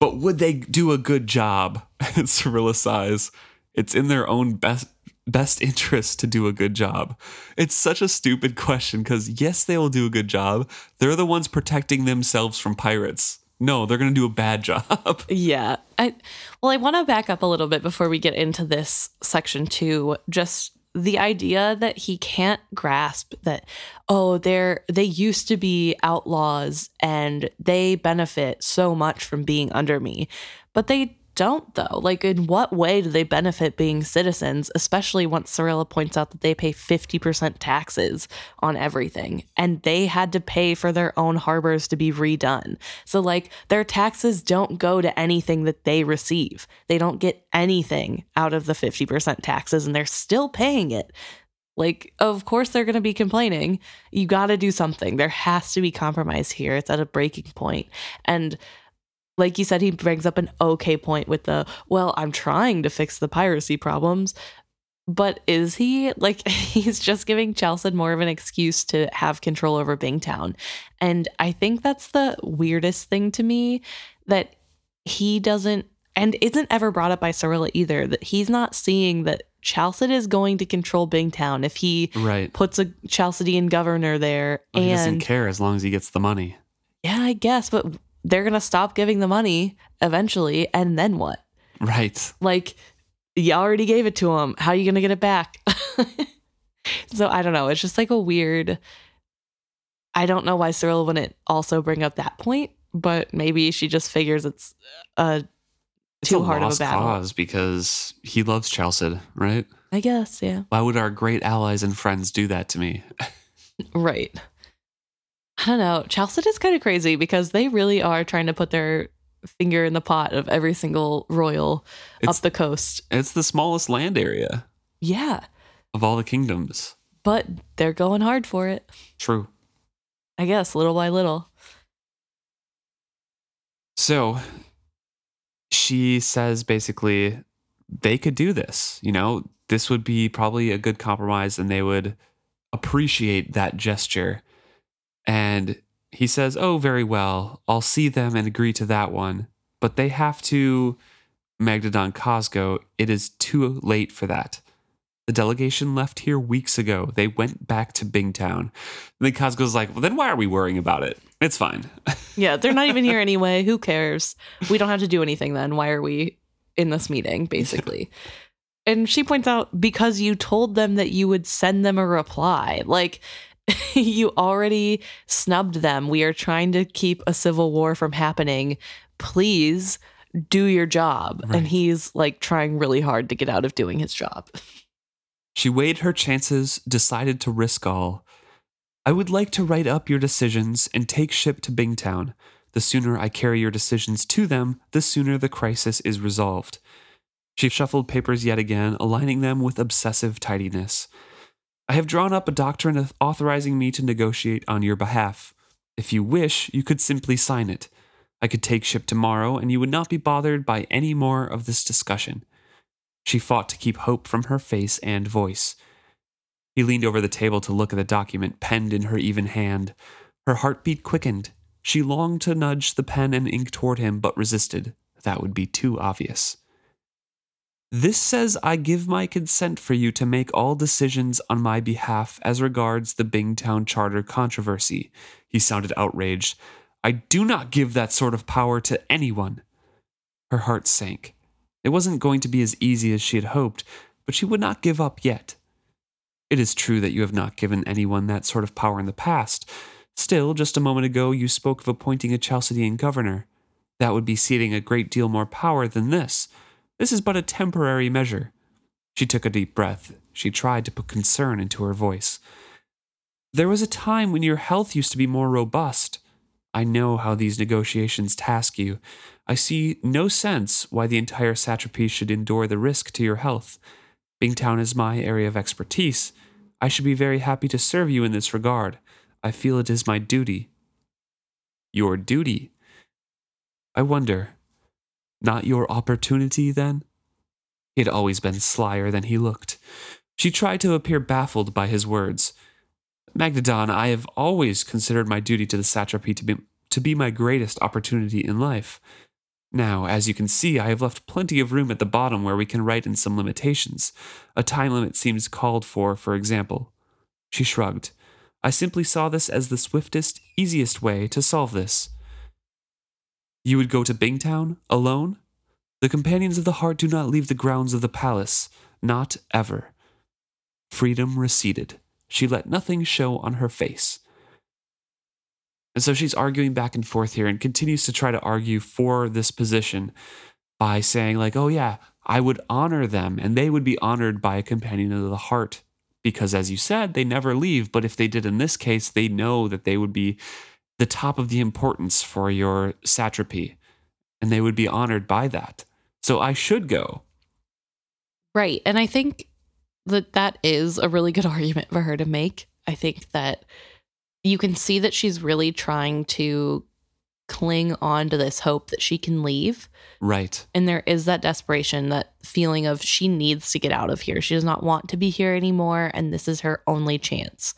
But would they do a good job? And Serilla sighs. It's in their own best best interest to do a good job? It's such a stupid question because, yes, they will do a good job. They're the ones protecting themselves from pirates. No, they're going to do a bad job. Yeah. I well, I want to back up a little bit before we get into this section 2. Just the idea that he can't grasp that oh, they're they used to be outlaws and they benefit so much from being under me. But they don't though. Like in what way do they benefit being citizens, especially once Serilla points out that they pay 50% taxes on everything and they had to pay for their own harbors to be redone. So like their taxes don't go to anything that they receive. They don't get anything out of the 50% taxes and they're still paying it. Like, of course, they're going to be complaining. You got to do something. There has to be compromise here. It's at a breaking point. And like you said, he brings up an okay point with the, well, I'm trying to fix the piracy problems. But is he? Like, he's just giving Chalced more of an excuse to have control over Bingtown. And I think that's the weirdest thing to me that he doesn't, and isn't ever brought up by Serilla either, that he's not seeing that Chalced is going to control Bingtown if he Right. puts a Chalcedean governor there. Well, he doesn't care as long as he gets the money. yeah, I guess, but they're going to stop giving the money eventually. And then what? Right. Like, you already gave it to him. How are you going to get it back? so I don't know. It's just like a weird. I don't know why Cyril wouldn't also bring up that point, but maybe she just figures it's uh It's Too a hard of a lost battle. cause because he loves Chalced, right? I guess, yeah. Why would our great allies and friends do that to me? Right. I don't know. Chalced is kind of crazy because they really are trying to put their finger in the pot of every single royal It's up the coast. it's the smallest land area Yeah. of all the kingdoms. But they're going hard for it. True. I guess, little by little. So she says basically they could do this. You know, this would be probably a good compromise and they would appreciate that gesture. And he says, Oh, very well. I'll see them and agree to that one. But they have to, Magnadon Cosgo, it is too late for that. The delegation left here weeks ago. They went back to Bingtown. And then Cosgo's like, Well, then why are we worrying about it? It's fine. Yeah, they're not even here anyway. Who cares? We don't have to do anything then. Why are we in this meeting, basically? And she points out because you told them that you would send them a reply. Like, you already snubbed them. We are trying to keep a civil war from happening. Please do your job. Right. And he's like trying really hard to get out of doing his job. She weighed her chances, decided to risk all. I would like to write up your decisions and take ship to Bingtown. The sooner I carry your decisions to them, the sooner the crisis is resolved. She shuffled papers yet again, aligning them with obsessive tidiness. I have drawn up a doctrine authorizing me to negotiate on your behalf. If you wish, you could simply sign it. I could take ship tomorrow, and you would not be bothered by any more of this discussion. She fought to keep hope from her face and voice. He leaned over the table to look at the document penned in her even hand. Her heartbeat quickened. She longed to nudge the pen and ink toward him, but resisted. That would be too obvious. This says I give my consent for you to make all decisions on my behalf as regards the Bingtown Charter controversy. He sounded outraged. I do not give that sort of power to anyone. Her heart sank. It wasn't going to be as easy as she had hoped, but she would not give up yet. It is true that you have not given anyone that sort of power in the past. Still, just a moment ago, you spoke of appointing a Chalcedean governor. That would be ceding a great deal more power than this. This is but a temporary measure. She took a deep breath. She tried to put concern into her voice. There was a time when your health used to be more robust. I know how these negotiations task you. I see no sense why the entire satrapy should endure the risk to your health. Bingtown is my area of expertise. I should be very happy to serve you in this regard. I feel it is my duty. Your duty? I wonder. Not your opportunity, then? He had always been slyer than he looked. She tried to appear baffled by his words. Magnadon, I have always considered my duty to the satrapy to be, to be my greatest opportunity in life. Now, as you can see, I have left plenty of room at the bottom where we can write in some limitations. A time limit seems called for, for example. She shrugged. I simply saw this as the swiftest, easiest way to solve this. You would go to Bingtown alone? The companions of the heart do not leave the grounds of the palace, not ever. Freedom receded. She let nothing show on her face. And so she's arguing back and forth here and continues to try to argue for this position by saying, like, oh, yeah, I would honor them and they would be honored by a companion of the heart. Because as you said, they never leave. But if they did in this case, they know that they would be the top of the importance for your satrapy and they would be honored by that. So I should go. Right. And I think that that is a really good argument for her to make. I think that you can see that she's really trying to cling on to this hope that she can leave. Right. And there is that desperation, that feeling of she needs to get out of here. She does not want to be here anymore. And this is her only chance.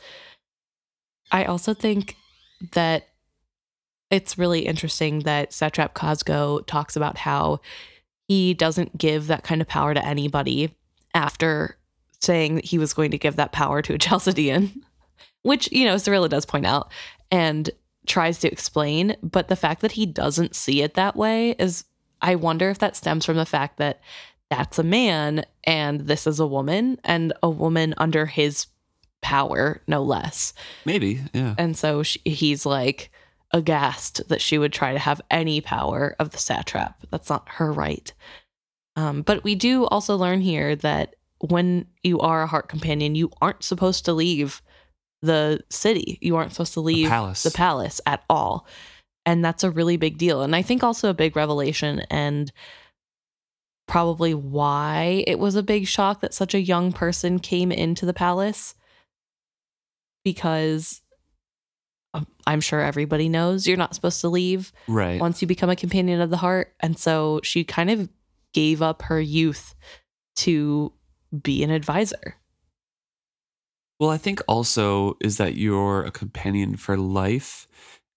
I also think that it's really interesting that Satrap Cosgo talks about how he doesn't give that kind of power to anybody after saying that he was going to give that power to a Chalcedean, which, you know, Serilla does point out and tries to explain. But the fact that he doesn't see it that way is, I wonder if that stems from the fact that that's a man and this is a woman and a woman under his power, no less. Maybe. Yeah. And so she, he's like aghast that she would try to have any power of the satrap. That's not her right. Um, but we do also learn here that when you are a heart companion, you aren't supposed to leave the city. You aren't supposed to leave the palace. the palace at all. And that's a really big deal. And I think also a big revelation and probably why it was a big shock that such a young person came into the palace because um, I'm sure everybody knows you're not supposed to leave Right. once you become a companion of the heart. And so she kind of gave up her youth to be an advisor. Well, I think also is that you're a companion for life,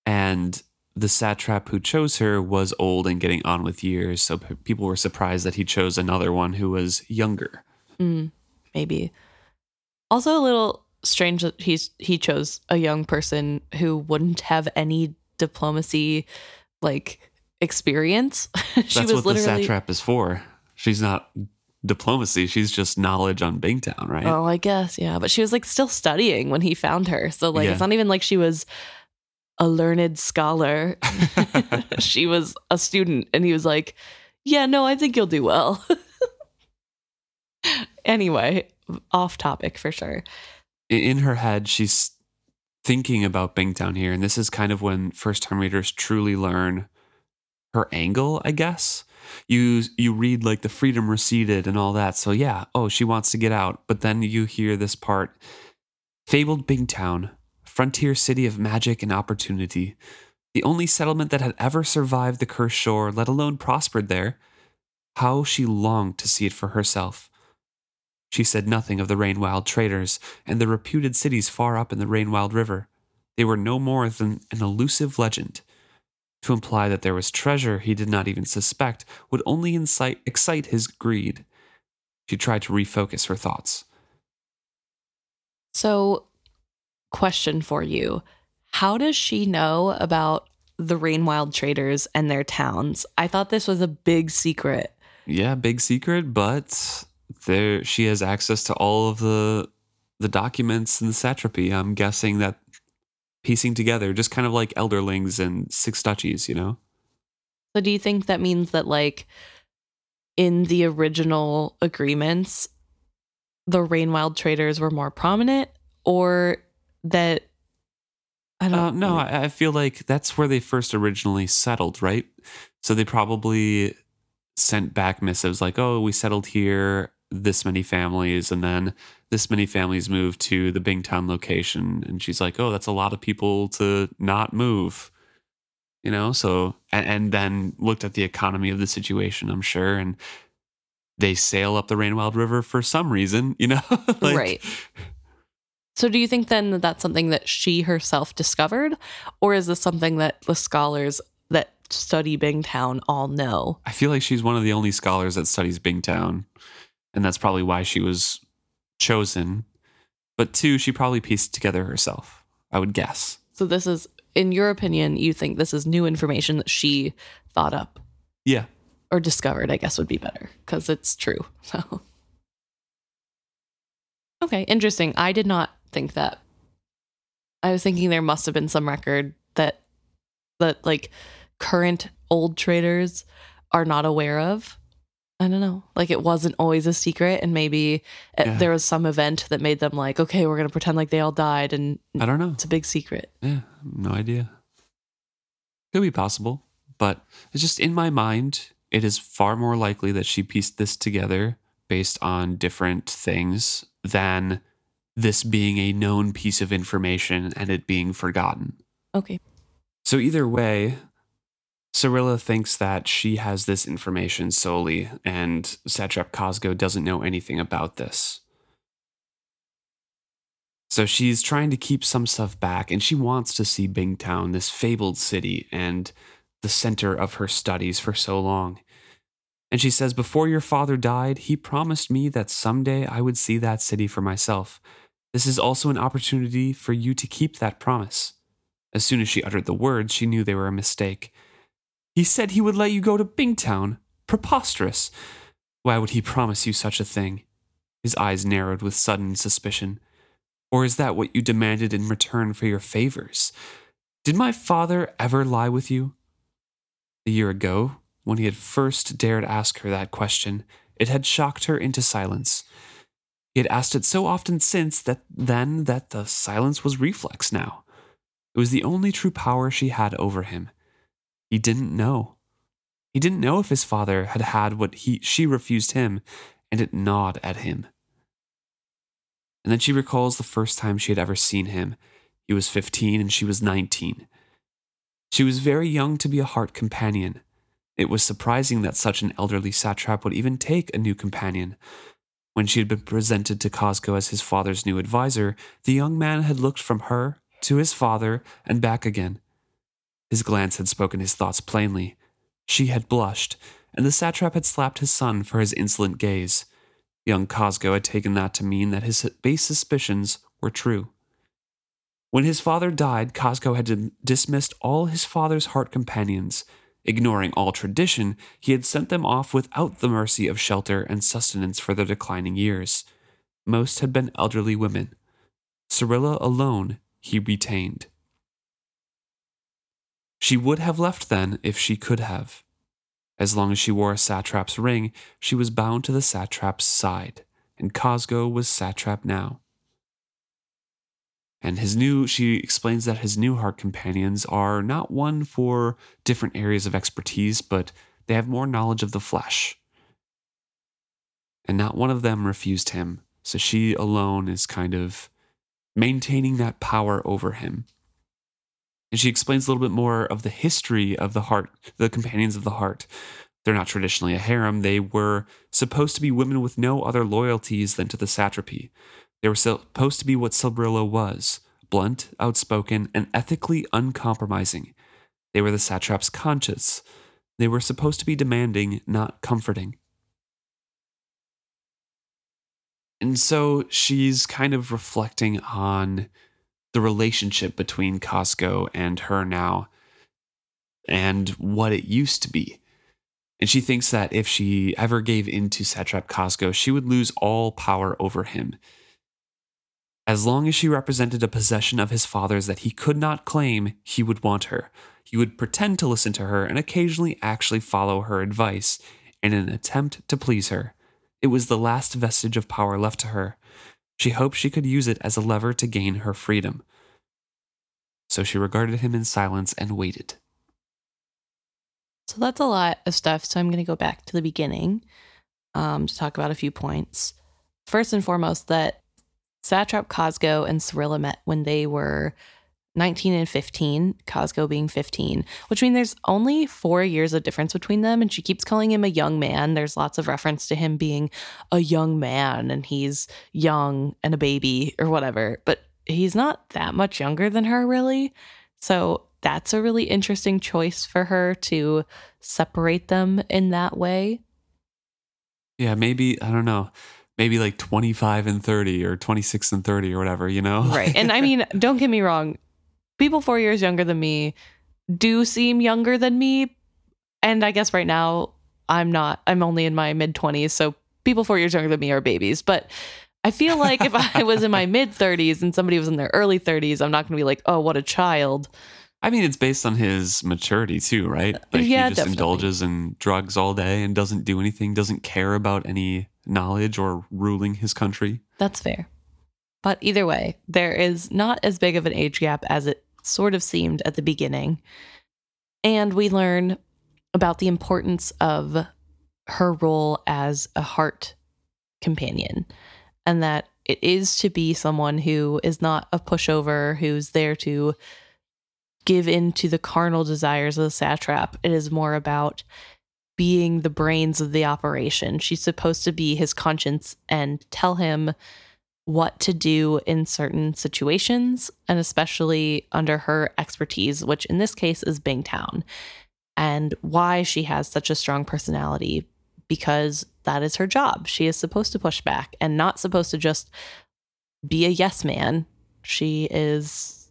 and the satrap who chose her was old and getting on with years, so people were surprised that he chose another one who was younger. Mm, maybe. Also, a little strange that he's he chose a young person who wouldn't have any diplomacy like experience. she That's was what the satrap is for. She's not diplomacy; she's just knowledge on Bingtown, right? Oh, I guess yeah, but she was like still studying when he found her. So like, Yeah. it's not even like she was a learned scholar. she was a student, and he was like, "Yeah, no, I think you'll do well." anyway, off topic for sure. In her head, she's thinking about Bingtown here, and this is kind of when first time readers truly learn her angle, I guess. You you read like the freedom receded and all that. So yeah, oh, she wants to get out. But then you hear this part fabled Bingtown, frontier city of magic and opportunity. The only settlement that had ever survived the cursed shore, let alone prospered there. How she longed to see it for herself. She said nothing of the Rainwild traders and the reputed cities far up in the Rainwild River. They were no more than an elusive legend. To imply that there was treasure he did not even suspect would only incite, excite his greed. She tried to refocus her thoughts. So, question for you: How does she know about the Rainwild traders and their towns? I thought this was a big secret. Yeah, big secret, but there she has access to all of the the documents in the satrapy. I'm guessing that piecing together, just kind of like elderlings and six duchies, you know? So do you think that means that like in the original agreements the Rainwild traders were more prominent or that I don't Uh, no, I, I feel like that's where they first originally settled, right? So they probably sent back missives like, "Oh, we settled here, this many families, and then this many families move to the Bingtown location." And she's like, "Oh, that's a lot of people to not move." You know, so and, and then looked at the economy of the situation, I'm sure, and they sail up the Rainwild River for some reason, you know, Like, Right. So do you think then that that's something that she herself discovered or is this something that the scholars that study Bingtown all know? I feel like she's one of the only scholars that studies Bingtown, and that's probably why she was chosen. But two, she probably pieced together herself. I would guess. So this is in your opinion you think this is new information that she thought up Yeah, or discovered, I guess would be better because it's true. So, okay, interesting. I did not think that. I was thinking there must have been some record that that like current old traders are not aware of. I don't know. Like it wasn't always a secret, and maybe Yeah. there was some event that made them like, okay, we're gonna pretend like they all died, and I don't know. it's a big secret. Yeah, no idea. Could be possible, but it's just in my mind. It is far more likely that she pieced this together based on different things than this being a known piece of information and it being forgotten. Okay, So either way, Serilla thinks that she has this information solely, and Satrap Cosgo doesn't know anything about this. So she's trying to keep some stuff back, and she wants to see Bingtown, this fabled city, and the center of her studies for so long. And she says, Before your father died, he promised me that someday I would see that city for myself. This is also an opportunity for you to keep that promise. As soon as she uttered the words, she knew they were a mistake. He said he would let you go to Bingtown. Preposterous. Why would he promise you such a thing? His eyes narrowed with sudden suspicion. Or is that what you demanded in return for your favors? Did my father ever lie with you? A year ago, when he had first dared ask her that question, it had shocked her into silence. He had asked it so often since that then that the silence was reflex now. It was the only true power she had over him. He didn't know. He didn't know if his father had had what he she refused him, and it gnawed at him. And then she recalls the first time she had ever seen him. He was 15 and she was 19. She was very young to be a heart companion. It was surprising that such an elderly satrap would even take a new companion. When she had been presented to Cosgo as his father's new adviser, the young man had looked from her to his father and back again. His glance had spoken his thoughts plainly. She had blushed, and the satrap had slapped his son for his insolent gaze. Young Cosgo had taken that to mean that his base suspicions were true. When his father died, Cosgo had dismissed all his father's heart companions. Ignoring all tradition, he had sent them off without the mercy of shelter and sustenance for their declining years. Most had been elderly women. Serilla alone he retained. She would have left then if she could have. As long as she wore a satrap's ring, she was bound to the satrap's side, and Cosgo was satrap now. And his new, she explains that his new heart companions are not one for different areas of expertise, but they have more knowledge of the flesh. And not one of them refused him, so she alone is kind of maintaining that power over him. And she explains a little bit more of the history of the heart, the companions of the heart. They're not traditionally a harem. They were supposed to be women with no other loyalties than to the satrapy. They were supposed to be what Serilla was blunt, outspoken, and ethically uncompromising. They were the satrap's conscience. They were supposed to be demanding, not comforting. And so she's kind of reflecting on the relationship between Cosgo and her now and what it used to be. And she thinks that if she ever gave in to Satrap Cosgo, she would lose all power over him. As long as she represented a possession of his father's that he could not claim, he would want her. He would pretend to listen to her and occasionally actually follow her advice in an attempt to please her. It was the last vestige of power left to her. She hoped she could use it as a lever to gain her freedom. So she regarded him in silence and waited. So that's a lot of stuff. So I'm going to go back to the beginning um, to talk about a few points. First and foremost, that Satrap Cosgo and Serilla met when they were 19 and 15, Cosgo being 15, which means there's only four years of difference between them. And she keeps calling him a young man. There's lots of reference to him being a young man and he's young and a baby or whatever, but he's not that much younger than her, really. So that's a really interesting choice for her to separate them in that way. Yeah, maybe, I don't know maybe like 25 and 30 or 26 and 30 or whatever, you know? Right. And I mean, don't get me wrong, people four years younger than me do seem younger than me. And I guess right now I'm not, I'm only in my mid 20s. So people four years younger than me are babies. But I feel like if I was in my mid 30s and somebody was in their early 30s, I'm not going to be like, oh, what a child. I mean, it's based on his maturity too, right? Uh, like yeah, he just definitely. indulges in drugs all day and doesn't do anything, doesn't care about any knowledge or ruling his country. That's fair. But either way, there is not as big of an age gap as it sort of seemed at the beginning. And we learn about the importance of her role as a heart companion and that it is to be someone who is not a pushover, who's there to give in to the carnal desires of the satrap. It is more about being the brains of the operation. She's supposed to be his conscience and tell him what to do in certain situations, and especially under her expertise, which in this case is Bingtown, and why she has such a strong personality because that is her job. She is supposed to push back and not supposed to just be a yes man. She is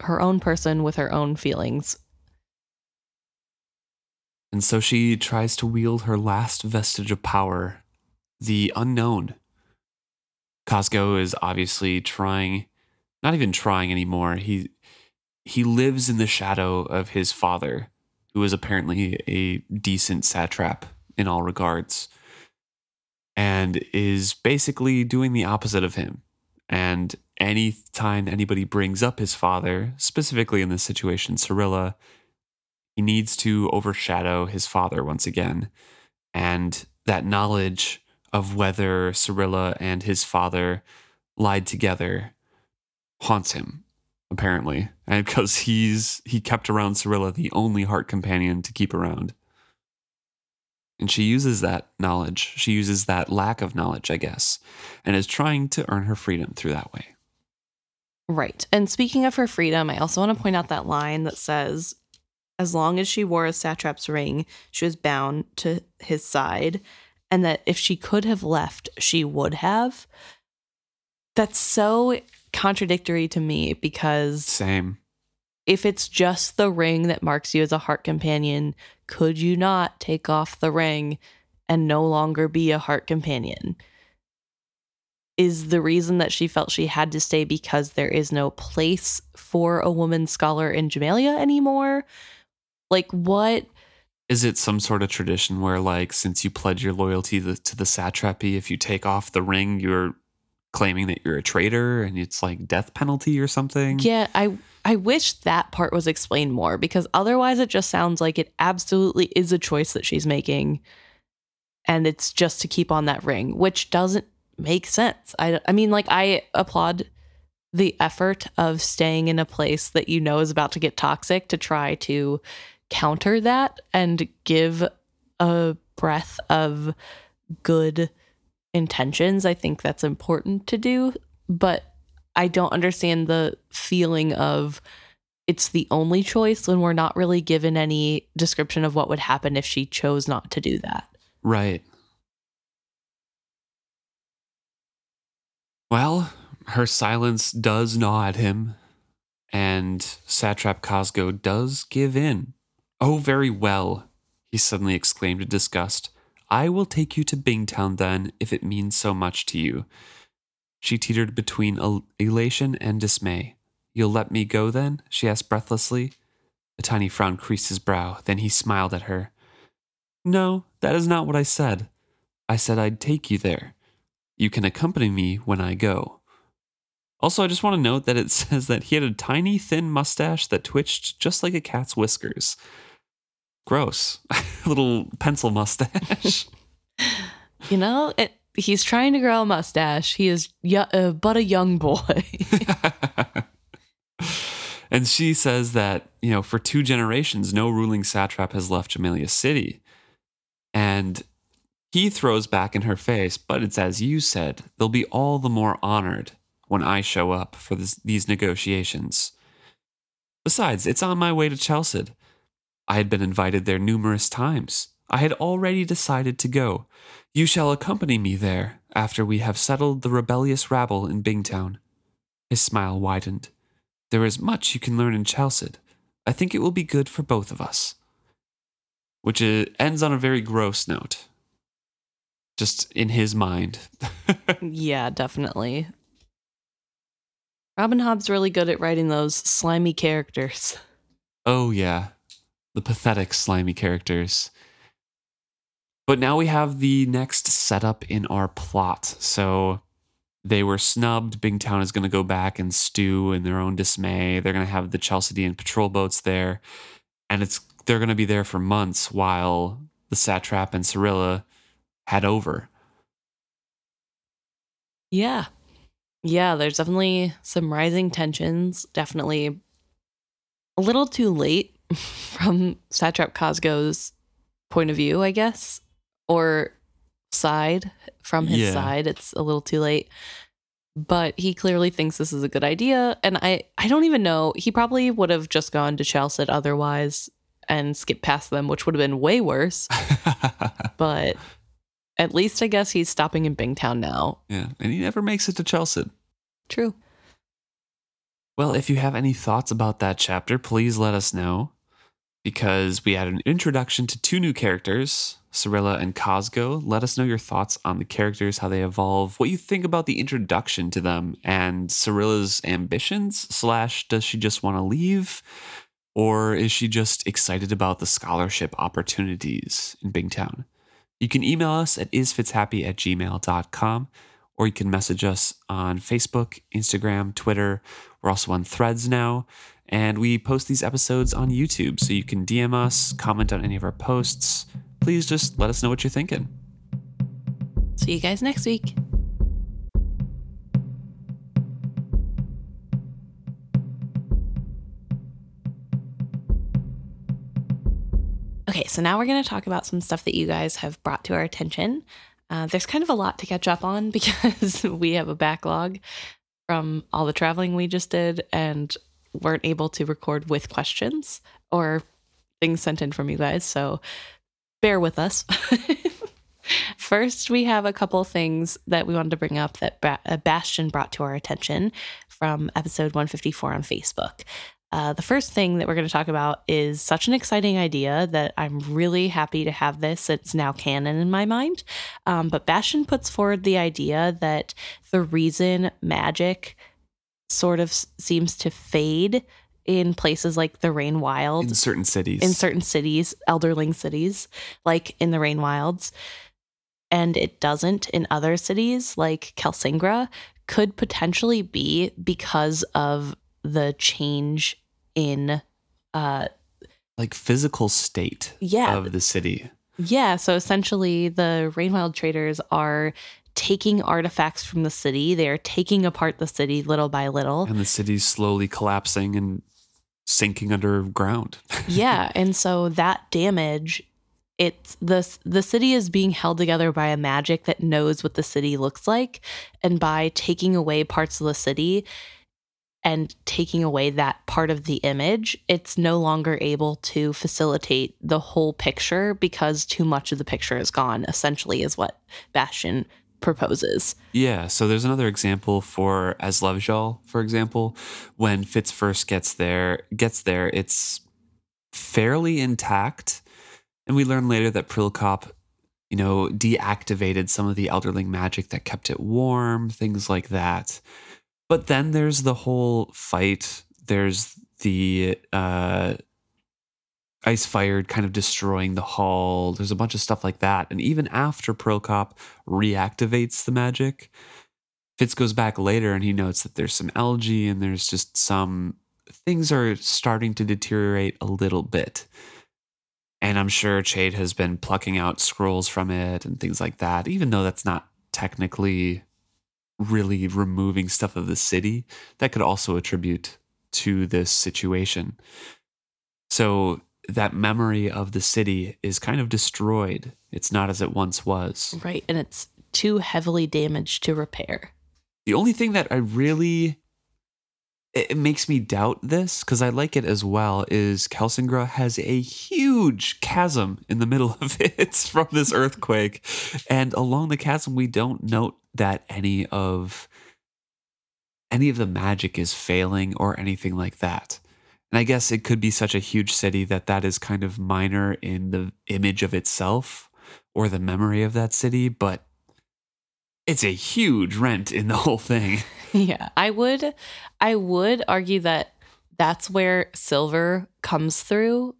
her own person with her own feelings. And so she tries to wield her last vestige of power, the unknown. Cosgo is obviously trying, not even trying anymore. He he lives in the shadow of his father, who is apparently a decent satrap in all regards, and is basically doing the opposite of him. And any time anybody brings up his father, specifically in this situation, Serilla, he needs to overshadow his father once again. And that knowledge of whether Serilla and his father lied together haunts him, apparently. And because he's he kept around Serilla, the only heart companion to keep around. And she uses that knowledge. She uses that lack of knowledge, I guess, and is trying to earn her freedom through that way. Right. And speaking of her freedom, I also want to point out that line that says, as long as she wore a satrap's ring, she was bound to his side, and that if she could have left, she would have. That's so contradictory to me because Same. if it's just the ring that marks you as a heart companion, could you not take off the ring and no longer be a heart companion? Is the reason that she felt she had to stay because there is no place for a woman scholar in Jamaillia anymore? Like, what? Is it some sort of tradition where, like, since you pledge your loyalty to, to the satrapy, if you take off the ring, you're claiming that you're a traitor and it's like death penalty or something? Yeah, I I wish that part was explained more because otherwise it just sounds like it absolutely is a choice that she's making and it's just to keep on that ring, which doesn't make sense. I I mean like I applaud the effort of staying in a place that you know is about to get toxic to try to counter that and give a breath of good intentions. I think that's important to do, but I don't understand the feeling of it's the only choice when we're not really given any description of what would happen if she chose not to do that. Right. Well, her silence does gnaw at him, and Satrap Cosgo does give in. Oh, very well, he suddenly exclaimed in disgust. I will take you to Bingtown then, if it means so much to you. She teetered between el- elation and dismay. You'll let me go then? she asked breathlessly. A tiny frown creased his brow, then he smiled at her. No, that is not what I said. I said I'd take you there. You can accompany me when I go. Also, I just want to note that it says that he had a tiny, thin mustache that twitched just like a cat's whiskers. Gross. Little pencil mustache. You know, it, he's trying to grow a mustache. He is yo- uh, but a young boy. and she says that, you know, for two generations, no ruling satrap has left Jamaillia City. And he throws back in her face, but it's as you said, they'll be all the more honored when I show up for this, these negotiations. Besides, it's on my way to Chalced. I had been invited there numerous times. I had already decided to go. You shall accompany me there after we have settled the rebellious rabble in Bingtown. His smile widened. There is much you can learn in Chalced. I think it will be good for both of us. Which uh, ends on a very gross note. Just in his mind. yeah, definitely. Robin Hobb's really good at writing those slimy characters. oh, yeah. The pathetic, slimy characters. But now we have the next setup in our plot. So they were snubbed. Bingtown is going to go back and stew in their own dismay. They're going to have the Chalcedean patrol boats there, and it's they're going to be there for months while the satrap and Serilla head over. Yeah. Yeah, there's definitely some rising tensions, definitely a little too late from Satrap Cosgo's point of view, I guess, or side from his Yeah. side. It's a little too late. But he clearly thinks this is a good idea. And I, I don't even know. He probably would have just gone to Chalced otherwise and skipped past them, which would have been way worse. But at least I guess he's stopping in Bingtown now. yeah, and he never makes it to Chalced. True. Well, if you have any thoughts about that chapter, please let us know. Because we had an introduction to two new characters, Serilla and Cosgo. Let us know your thoughts on the characters, how they evolve, what you think about the introduction to them, and Serilla's ambitions. Slash, does she just want to leave, or is she just excited about the scholarship opportunities in Bingtown? You can email us at isfitshappy at gmail.com, or you can message us on Facebook, Instagram, Twitter. We're also on threads now. And we post these episodes on YouTube. So you can DM us, comment on any of our posts. Please just let us know what you're thinking. See you guys next week. Okay, so now we're going to talk about some stuff that you guys have brought to our attention. Uh, there's kind of a lot to catch up on because we have a backlog from all the traveling we just did and weren't able to record with questions or things sent in from you guys. So bear with us. First, we have a couple things that we wanted to bring up that uh, Bastion brought to our attention from episode 154 on Facebook. Uh, the first thing that we're going to talk about is such an exciting idea that I'm really happy to have this. It's now canon in my mind. Um, but Bastion puts forward the idea that the reason magic sort of s- seems to fade in places like the Rain Wild In certain cities. in certain cities, elderling cities, like in the Rain Wilds, and it doesn't in other cities like Kelsingra, could potentially be because of the change in uh like physical state Yeah. of the city. yeah so essentially the rainwild traders are taking artifacts from the city. They are taking apart the city little by little. And the city's slowly collapsing and sinking underground. yeah and so that damage it's the the city is being held together by a magic that knows what the city looks like. And by taking away parts of the city and taking away that part of the image it's no longer able to facilitate the whole picture because too much of the picture is gone essentially is what bastion proposes Yeah, so there's another example for Aslevjal, for example. When Fitz first gets there, gets there, it's fairly intact, and we learn later that Prilkop, you know, deactivated some of the elderling magic that kept it warm, things like that. But then there's the whole fight. There's the uh, ice fired kind of destroying the hull. There's a bunch of stuff like that. And even after Prilkop reactivates the magic, Fitz goes back later and he notes that there's some algae and there's just some things are starting to deteriorate a little bit. And I'm sure Chade has been plucking out scrolls from it and things like that, even though that's not technically really removing stuff of the city. That could also attribute to this situation. So that memory of the city is kind of destroyed. It's not as it once was. right and it's too heavily damaged to repair The only thing that I really it, makes me doubt this because I like it as well is Kelsingra has a huge chasm in the middle of it from this earthquake, and along the chasm we don't note that any of any of the magic is failing or anything like that. And I guess it could be such a huge city that that is kind of minor in the image of itself or the memory of that city, but it's a huge rent in the whole thing. Yeah, I would I would argue that that's where silver comes through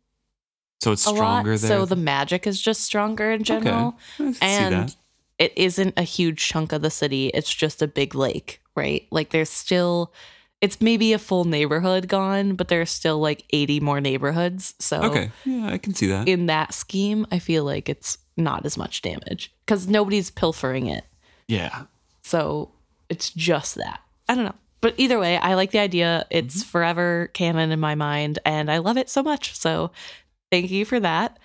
So it's lot. stronger there. So the magic is just stronger in general. See And it isn't a huge chunk of the city. It's just a big lake, right? Like there's still it's maybe a full neighborhood gone, but there's still like 80 more neighborhoods. So Okay, yeah, I can see that. in that scheme, I feel like it's not as much damage because nobody's pilfering it. yeah, So it's just that. I don't know. but either way, I like the idea. It's mm-hmm. forever canon in my mind, and I love it so much. So thank you for that.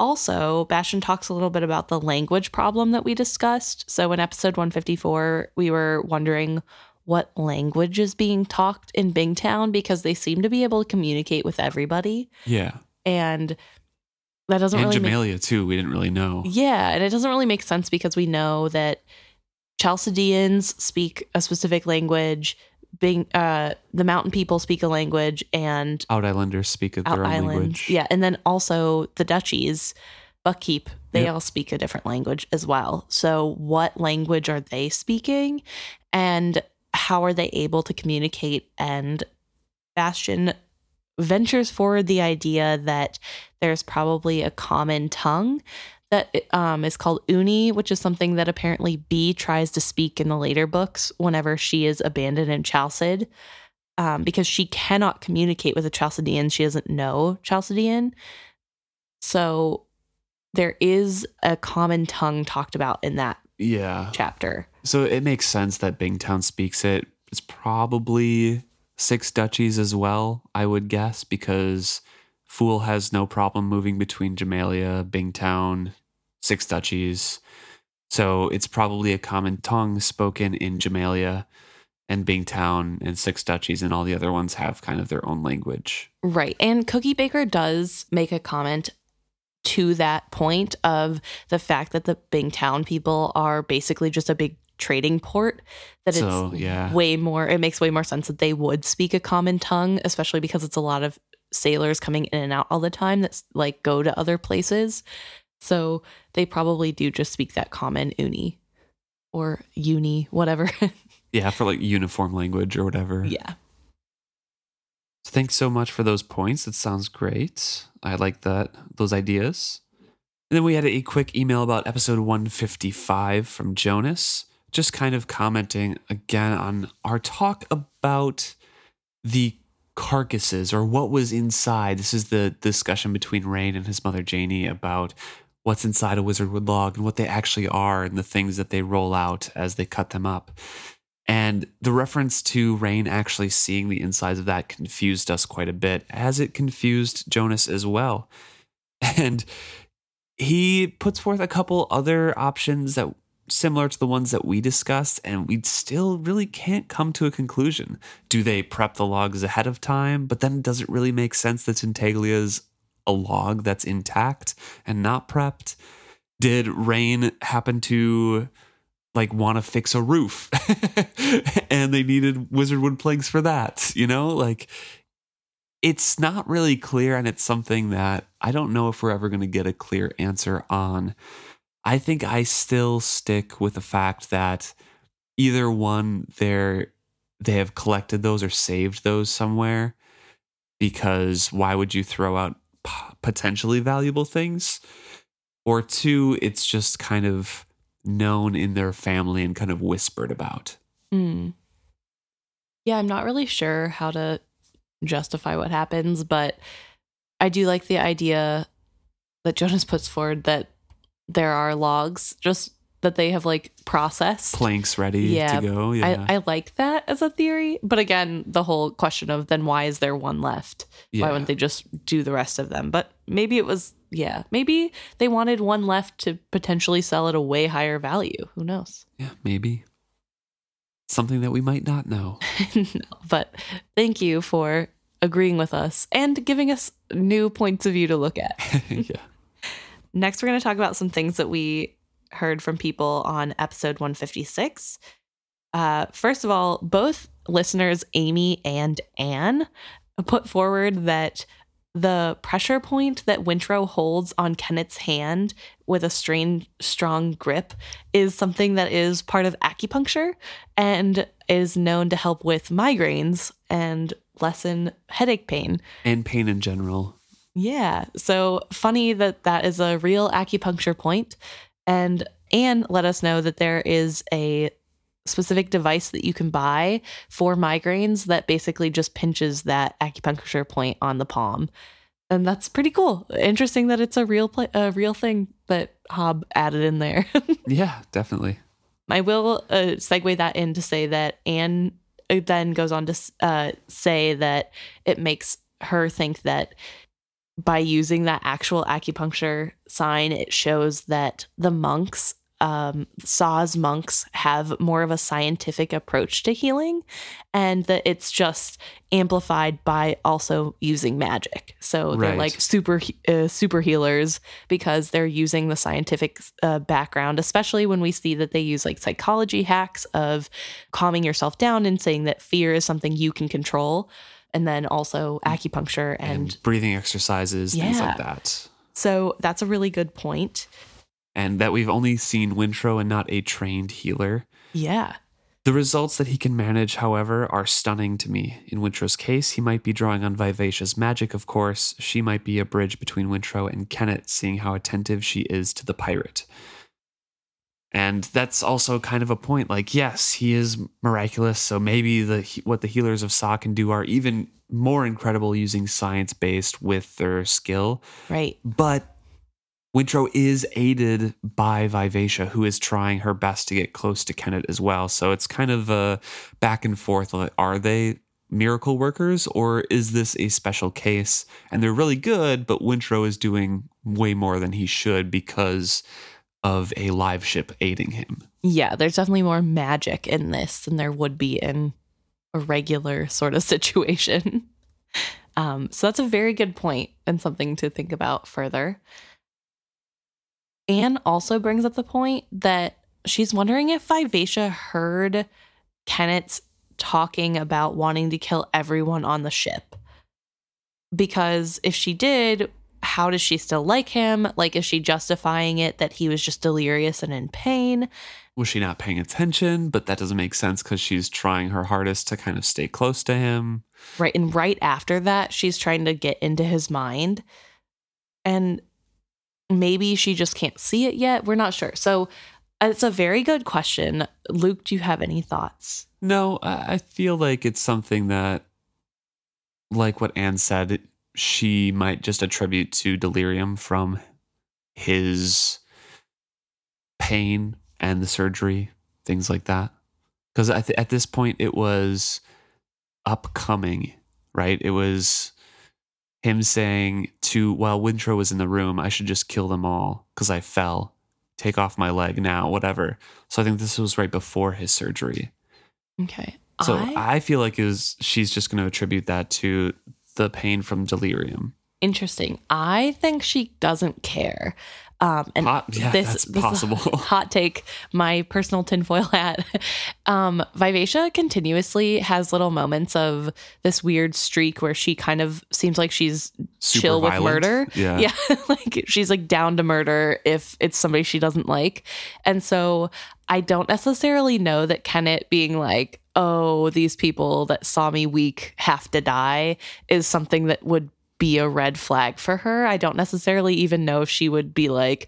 Also, Bastian talks a little bit about the language problem that we discussed. So in episode 154, we were wondering what language is being talked in Bingtown because they seem to be able to communicate with everybody. Yeah. And that doesn't and really make Jamaillia too. We didn't really know. yeah, and it doesn't really make sense because we know that Chalcedeans speak a specific language, Bing, uh, the mountain people speak a language, and Out Islanders speak Out their own Island, language. yeah, and then also the duchies, Buckkeep, they Yep. all speak a different language as well. So, what language are they speaking, and how are they able to communicate? And Bastion ventures forward the idea that there's probably a common tongue that um, is called Uni, which is something that apparently Bee tries to speak in the later books whenever she is abandoned in Chalced, um, because she cannot communicate with a Chalcedean. She doesn't know Chalcedean. So there is a common tongue talked about in that Yeah. chapter. So it makes sense that Bingtown speaks it. It's probably six duchies as well, I would guess, because Fool has no problem moving between Jamaillia, Bingtown, six duchies. So it's probably a common tongue spoken in Jamaillia and Bingtown and six duchies, and all the other ones have kind of their own language. Right. And Cookie Baker does make a comment to that point of the fact that the Bingtown people are basically just a big trading port that So, it's yeah. way more it makes way more sense that they would speak a common tongue especially because it's a lot of sailors coming in and out all the time that's like go to other places so they probably do just speak that common uni or uni whatever Yeah, for like uniform language or whatever. yeah So thanks so much for those points. That sounds great. I like that those ideas. And then we had a quick email about episode 155 from Jonas, just kind of commenting again on our talk about the carcasses or what was inside. This is the discussion between Rain and his mother Jani about what's inside a wizardwood log and what they actually are and the things that they roll out as they cut them up. And the reference to Rain actually seeing the insides of that confused us quite a bit, as it confused Jonas as well. And he puts forth a couple other options that similar to the ones that we discussed, and we still really can't come to a conclusion. Do they prep the logs ahead of time? But then does it really make sense that Tintaglia's a log that's intact and not prepped? Did Rain happen to like want to fix a roof and they needed wizardwood planks for that you know like it's not really clear and it's something that i don't know if we're ever going to get a clear answer on i think i still stick with the fact that either one they're they have collected those or saved those somewhere because why would you throw out potentially valuable things or two it's just kind of known in their family and kind of whispered about. Hmm. Yeah, I'm not really sure how to justify what happens, but I do like the idea that Jonas puts forward that there are logs, just that they have like processed. Planks ready Yeah, to go. Yeah. I, I like that as a theory, but again, the whole question of then why is there one left? yeah. Why wouldn't they just do the rest of them? But maybe it was, yeah, maybe they wanted one left to potentially sell at a way higher value. Who knows? yeah, maybe. Something that we might not know. no, but thank you for agreeing with us and giving us new points of view to look at. yeah. Next, we're going to talk about some things that we heard from people on episode 156. Uh, first of all, both listeners, Amy and Anne, put forward that the pressure point that Wintrow holds on Kennit's hand with a strange, strong grip is something that is part of acupuncture and is known to help with migraines and lessen headache pain. And pain in general. Yeah. So funny that that is a real acupuncture point. And Anne let us know that there is a specific device that you can buy for migraines that basically just pinches that acupuncture point on the palm. And that's pretty cool. Interesting that it's a real a real thing that Hobb added in there. Yeah, definitely. I will uh, segue that in to say that Anne then goes on to uh, say that it makes her think that by using that actual acupuncture sign, it shows that the monks um, Sa's monks have more of a scientific approach to healing, and that it's just amplified by also using magic. So they're Right. like super uh, super healers because they're using the scientific uh, background, especially when we see that they use like psychology hacks of calming yourself down and saying that fear is something you can control, and then also acupuncture and, and breathing exercises, things like that. so that's a really good point. And that we've only seen Wintrow and not a trained healer. Yeah. The results that he can manage, however, are stunning to me. In Wintrow's case, he might be drawing on Vivacia's magic, of course. She might be a bridge between Wintrow and Kennit, seeing how attentive she is to the pirate. And that's also kind of a point. Like, yes, he is miraculous, so maybe the what the healers of Sa can do are even more incredible using science based with their skill. Right. But Wintrow is aided by Vivacia, who is trying her best to get close to Kennit as well. So it's kind of a back and forth. Like, are they miracle workers or is this a special case? And they're really good, but Wintrow is doing way more than he should because of a live ship aiding him. Yeah, there's definitely more magic in this than there would be in a regular sort of situation. Um, so that's a very good point and something to think about further. Anne also brings up the point that she's wondering if Vivacia heard Kennit's talking about wanting to kill everyone on the ship. Because if she did, how does she still like him? Like, is she justifying it that he was just delirious and in pain? Was she not paying attention? But that doesn't make sense because she's trying her hardest to kind of stay close to him. Right. And right after that, she's trying to get into his mind. And maybe she just can't see it yet. We're not sure. So it's a very good question. Luke, do you have any thoughts? No, I feel like it's something that, like what Anne said, she might just attribute to delirium from his pain and the surgery, things like that. Because at, th- at this point, it was upcoming, right? It was him saying to, while Wintrow was in the room, I should just kill them all because I fell. Take off my leg now, whatever. So I think this was right before his surgery. Okay. So I, I, feel like is she's just going to attribute that to the pain from delirium. interesting. I think she doesn't care. Um, and Hot, yeah, this, this is possible. hot take, my personal tinfoil hat. Um, Vivacia continuously has little moments of this weird streak where she kind of seems like she's Super chill with murder. Yeah. Yeah. like she's like down to murder if it's somebody she doesn't like. And so I don't necessarily know that Kennit being like, oh, these people that saw me weak have to die is something that would be a red flag for her. I don't necessarily even know if she would be like,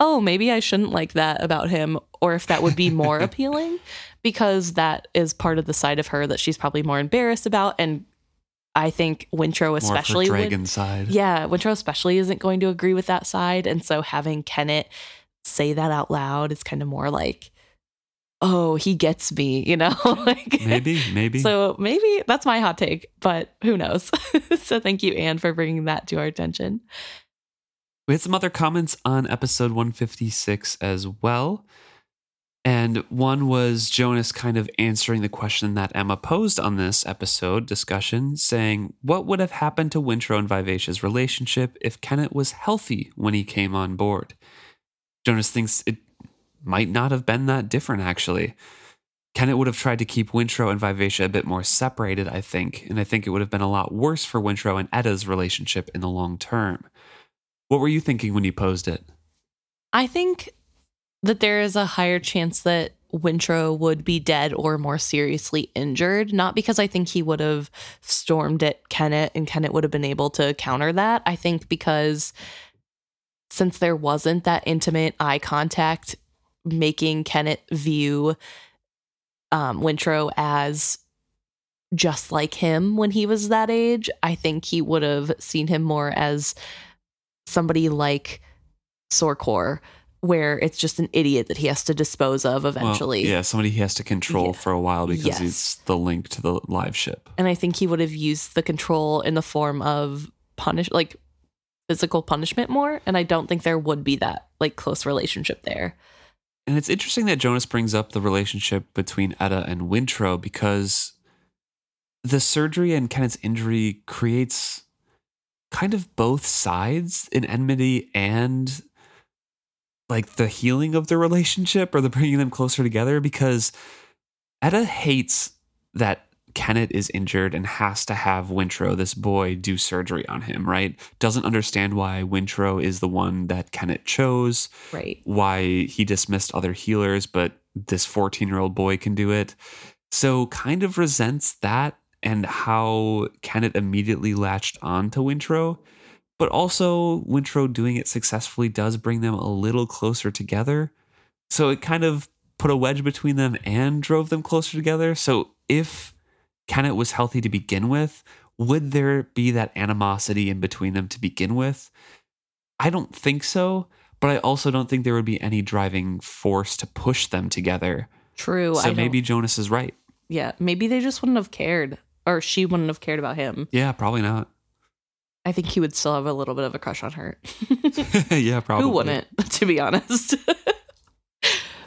oh, maybe I shouldn't like that about him, or if that would be more appealing, because that is part of the side of her that she's probably more embarrassed about. And I think Wintrow More of her especially would- dragon side. yeah, Wintrow especially isn't going to agree with that side. And so having Kennit say that out loud is kind of more like, oh, he gets me, you know? like Maybe, maybe. So maybe that's my hot take, but who knows? so thank you, Anne, for bringing that to our attention. We had some other comments on episode 156 as well. And one was Jonas kind of answering the question that Emma posed on this episode discussion, saying, What would have happened to Wintrow and Vivacia's relationship if Kennit was healthy when he came on board? Jonas thinks it might not have been that different, actually. Kennit would have tried to keep Wintrow and Vivacia a bit more separated, I think, and I think it would have been a lot worse for Wintrow and Etta's relationship in the long term. What were you thinking when you posed it? I think that there is a higher chance that Wintrow would be dead or more seriously injured. Not because I think he would have stormed at Kennit and Kennit would have been able to counter that. I think because since there wasn't that intimate eye contact, making Kennit view um, Wintrow as just like him when he was that age, I think he would have seen him more as somebody like Sorcor where it's just an idiot that he has to dispose of Well, eventually. yeah, somebody he has to control Yeah. for a while because Yes. he's the link to the live ship. And I think he would have used the control in the form of punish like physical punishment more. And I don't think there would be that like close relationship there. And it's interesting that Jonas brings up the relationship between Etta and Wintrow because the surgery and Kennit's injury creates kind of both sides in enmity and like the healing of the relationship or the bringing them closer together because Etta hates that Kennit is injured and has to have Wintrow, this boy, do surgery on him, right? Doesn't understand why Wintrow is the one that Kennit chose Right. why he dismissed other healers, but this 14 year old boy can do it. So, kind of resents that and how Kennit immediately latched on to Wintrow. But also, Wintrow doing it successfully does bring them a little closer together. So, it kind of put a wedge between them and drove them closer together. So, if Kennit was healthy to begin with, would there be that animosity in between them to begin with? I don't think so but I also don't think there would be any driving force to push them together. True. I so don't- maybe Jonas is right. yeah, maybe they just wouldn't have cared or she wouldn't have cared about him. Yeah, probably not. I think he would still have a little bit of a crush on her. yeah, probably. Who wouldn't, to be honest?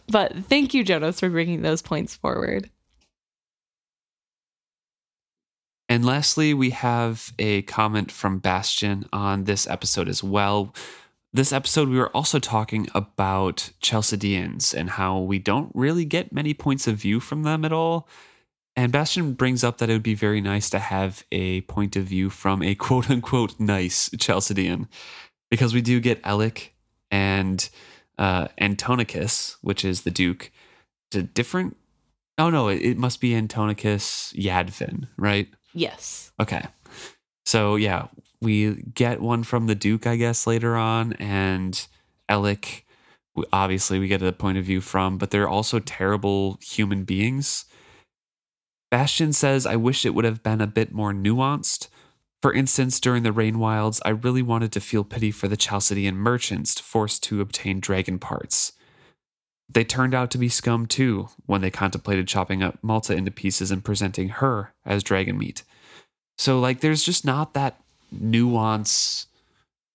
but thank you, Jonas, for bringing those points forward. And lastly, we have a comment from Bastion on this episode as well. This episode, we were also talking about Chalcedeans and how we don't really get many points of view from them at all. And Bastion brings up that it would be very nice to have a point of view from a quote unquote nice Chalcedean, because we do get Alec and uh, Antonicus, which is the Duke, to different. Oh no, it, it must be Antonicus Yadvin, right? Yes. Okay. So yeah, we get one from the Duke, I guess, later on, and we- Obviously, we get a point of view from, but they're also terrible human beings. Bastion says, "I wish it would have been a bit more nuanced. For instance, during the Rain Wilds, I really wanted to feel pity for the Chalcedean merchants forced to obtain dragon parts." They turned out to be scum too when they contemplated chopping up Malta into pieces and presenting her as dragon meat. So, like, there's just not that nuance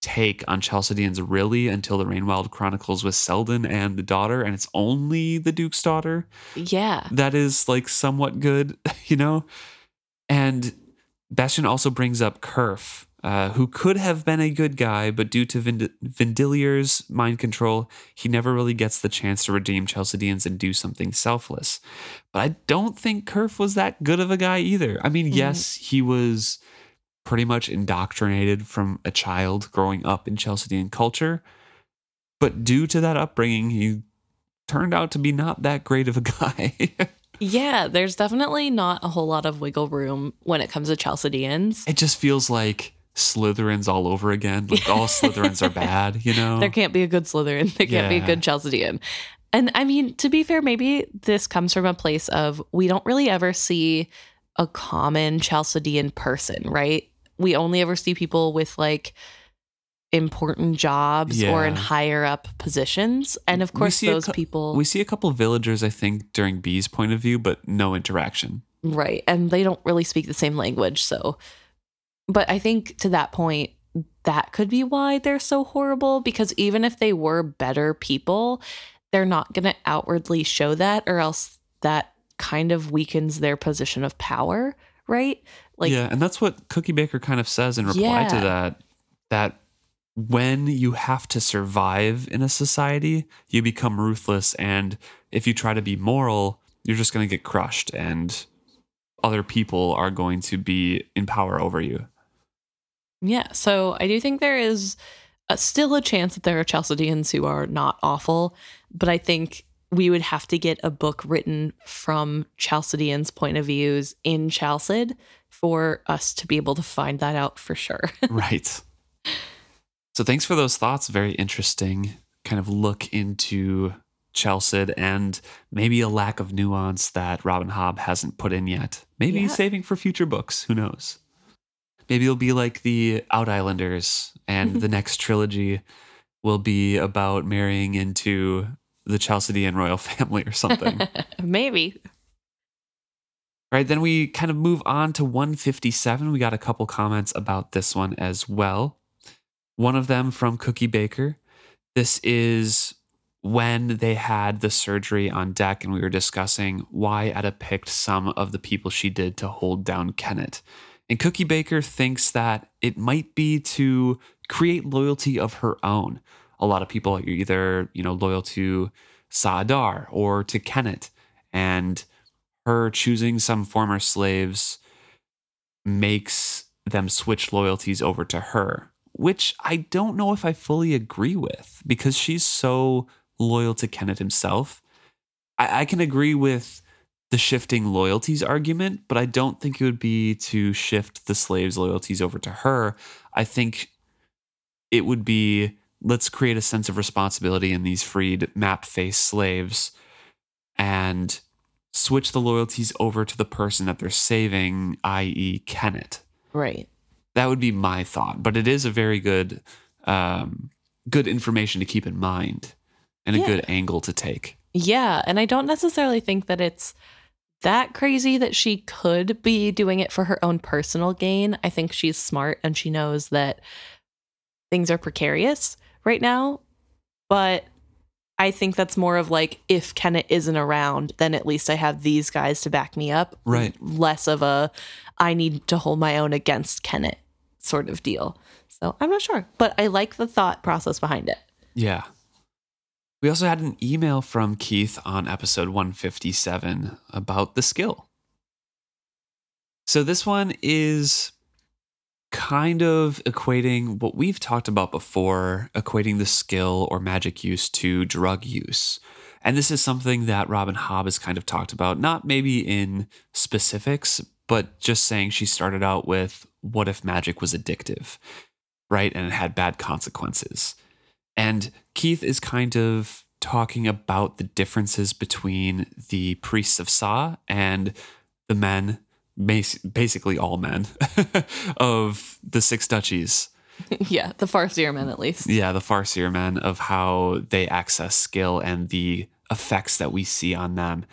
take on Chalcedeans really until the Rainwild Chronicles with Selden and the daughter, and it's only the Duke's daughter Yeah. that is like somewhat good, you know? And Bastion also brings up Kerf, uh, who could have been a good guy, but due to Vind- Vindeliar's mind control, he never really gets the chance to redeem Chalcedeans and do something selfless. But I don't think Kerf was that good of a guy either. I mean, Mhm. yes, he was pretty much indoctrinated from a child growing up in Chalcedean culture, but due to that upbringing, he turned out to be not that great of a guy. Yeah, there's definitely not a whole lot of wiggle room when it comes to Chalcedeans. it just feels like Slytherins all over again. Like all Slytherins are bad, you know? There can't be a good Slytherin. There can't be a good Chalcedean. And I mean, to be fair, maybe this comes from a place of we don't really ever see a common Chalcedean person, right? We only ever see people with like important jobs or in higher up positions. And of course, those cou- people, we see a couple villagers, I think, during Bee's point of view, but no interaction. right? And they don't really speak the same language. So, but I think to that point, that could be why they're so horrible because even if they were better people, they're not going to outwardly show that, or else that kind of weakens their position of power, right? Like, yeah, and that's what Cookie Baker kind of says in reply to that. That when you have to survive in a society, you become ruthless, and if you try to be moral, you're just going to get crushed, and other people are going to be in power over you. Yeah, so I do think there is a, still a chance that there are Chalcedeans who are not awful, but I think we would have to get a book written from Chalcedeans' point of views in Chalced for us to be able to find that out for sure. right. So thanks for those thoughts. Very interesting kind of look into Chalced and maybe a lack of nuance that Robin Hobb hasn't put in yet. Maybe Yeah. saving for future books. Who knows? Maybe it'll be like the Out Islanders and the next trilogy. will be about marrying into the Chalcedean royal family or something. Maybe. Right, then we kind of move on to 157. We got a couple comments about this one as well. One of them from Cookie Baker. This is when they had the surgery on deck, and we were discussing why Etta picked some of the people she did to hold down Kennit. And Cookie Baker thinks that it might be to create loyalty of her own. A lot of people are either, you know, loyal to Sa'Adar or to Kennit. And her choosing some former slaves makes them switch loyalties over to her, which I don't know if I fully agree with because she's so loyal to Kennit himself. I, I can agree with the shifting loyalties argument, but I don't think it would be to shift the slaves' loyalties over to her. I think it would be let's create a sense of responsibility in these freed map face slaves and switch the loyalties over to the person that they're saving, i.e., Kennit. Right. That would be my thought, but it is a very good, um, good information to keep in mind, and a Yeah. good angle to take. Yeah. And I don't necessarily think that it's that crazy that she could be doing it for her own personal gain. I think she's smart and she knows that things are precarious right now. But I think that's more of like if Kennit isn't around, then at least I have these guys to back me up. Right. Less of a I need to hold my own against Kennit sort of deal. So I'm not sure, but I like the thought process behind it. Yeah. We also had an email from Keith on episode 157 about the skill. So this one is kind of equating what we've talked about before, equating the skill or magic use to drug use. And this is something that Robin Hobb has kind of talked about, not maybe in specifics, but just saying she started out with what if magic was addictive, right? And it had bad consequences. And Keith is kind of talking about the differences between the priests of Sa and the men, basically all men, of the six duchies. yeah, the Farseer men at least. Yeah, the Farseer men of how they access skill and the effects that we see on them.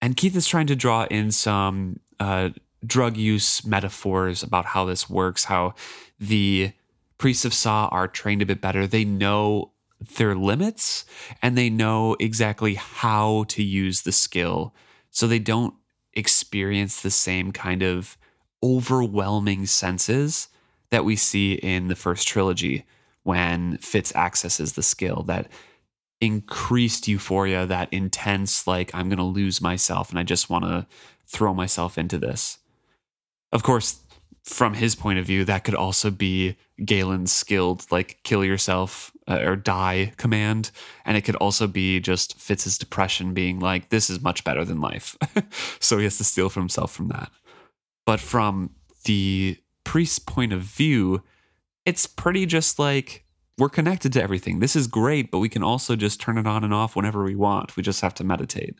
And Keith is trying to draw in some uh, drug use metaphors about how this works, how the priests of Sa are trained a bit better. They know their limits and they know exactly how to use the skill. So they don't experience the same kind of overwhelming senses that we see in the first trilogy when Fitz accesses the skill that increased euphoria, that intense, like, I'm going to lose myself and I just want to throw myself into this. Of course, from his point of view, that could also be Galen's skilled, like, kill yourself uh, or die command. And it could also be just Fitz's depression being like, this is much better than life. so he has to steal from himself from that. But from the priest's point of view, it's pretty just like we're connected to everything. This is great, but we can also just turn it on and off whenever we want. We just have to meditate.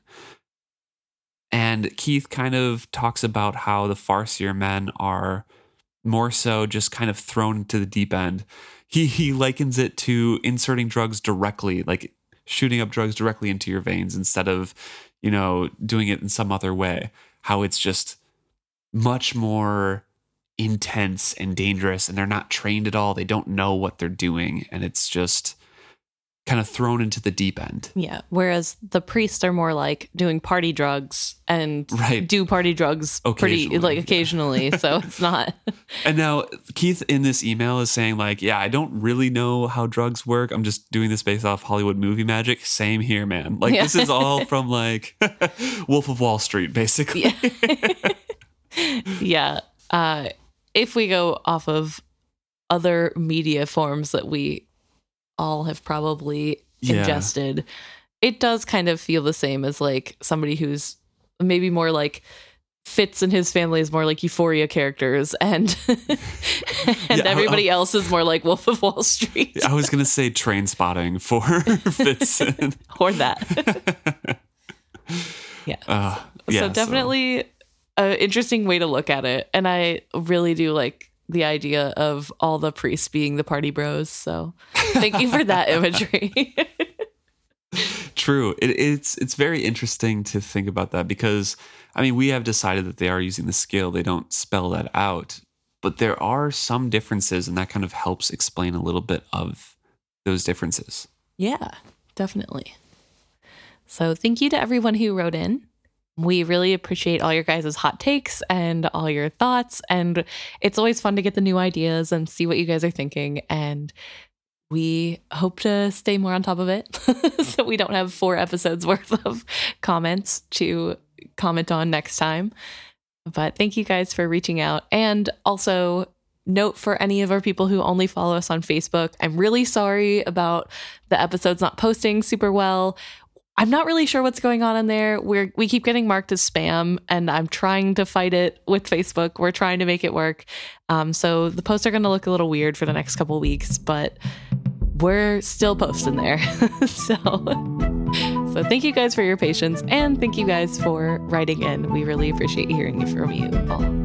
And Keith kind of talks about how the Farseer men are more so just kind of thrown to the deep end. He he likens it to inserting drugs directly, like shooting up drugs directly into your veins instead of, you know, doing it in some other way. How it's just much more intense and dangerous and they're not trained at all. They don't know what they're doing and it's just kind of thrown into the deep end. Yeah. Whereas the priests are more like doing party drugs and Right. do party drugs pretty Occasionally, like occasionally. so it's not. And now Keith in this email is saying like, yeah, I don't really know how drugs work. I'm just doing this based off Hollywood movie magic. Same here, man. Like Yeah. this is all from like Wolf of Wall Street basically. Yeah. yeah. Uh, if we go off of other media forms that we all have probably Yeah. ingested, it does kind of feel the same as like somebody who's maybe more like Fitz and his family is more like Euphoria characters, and and Yeah, I- everybody else is more like Wolf of Wall Street I was gonna say train spotting for Fitz. and- or that. yeah. Uh, yeah, so definitely an interesting way to look at it and i really do like the idea of all the priests being the party bros. So thank you for that imagery. True. It, it's it's very interesting to think about that because I mean we have decided that they are using the scale. They don't spell that out, but there are some differences, and that kind of helps explain a little bit of those differences. yeah, definitely. So thank you to everyone who wrote in. We really appreciate all your guys' hot takes and all your thoughts. And it's always fun to get the new ideas and see what you guys are thinking. And we hope to stay more on top of it so we don't have four episodes worth of comments to comment on next time. But thank you guys for reaching out. And also, note for any of our people who only follow us on Facebook, I'm really sorry about the episodes not posting super well. I'm not really sure what's going on in there. We're we keep getting marked as spam, and I'm trying to fight it with Facebook. We're trying to make it work. Um, so the posts are going to look a little weird for the next couple weeks, but we're still posting there. so so thank you guys for your patience, and thank you guys for writing in. We really appreciate hearing from you all.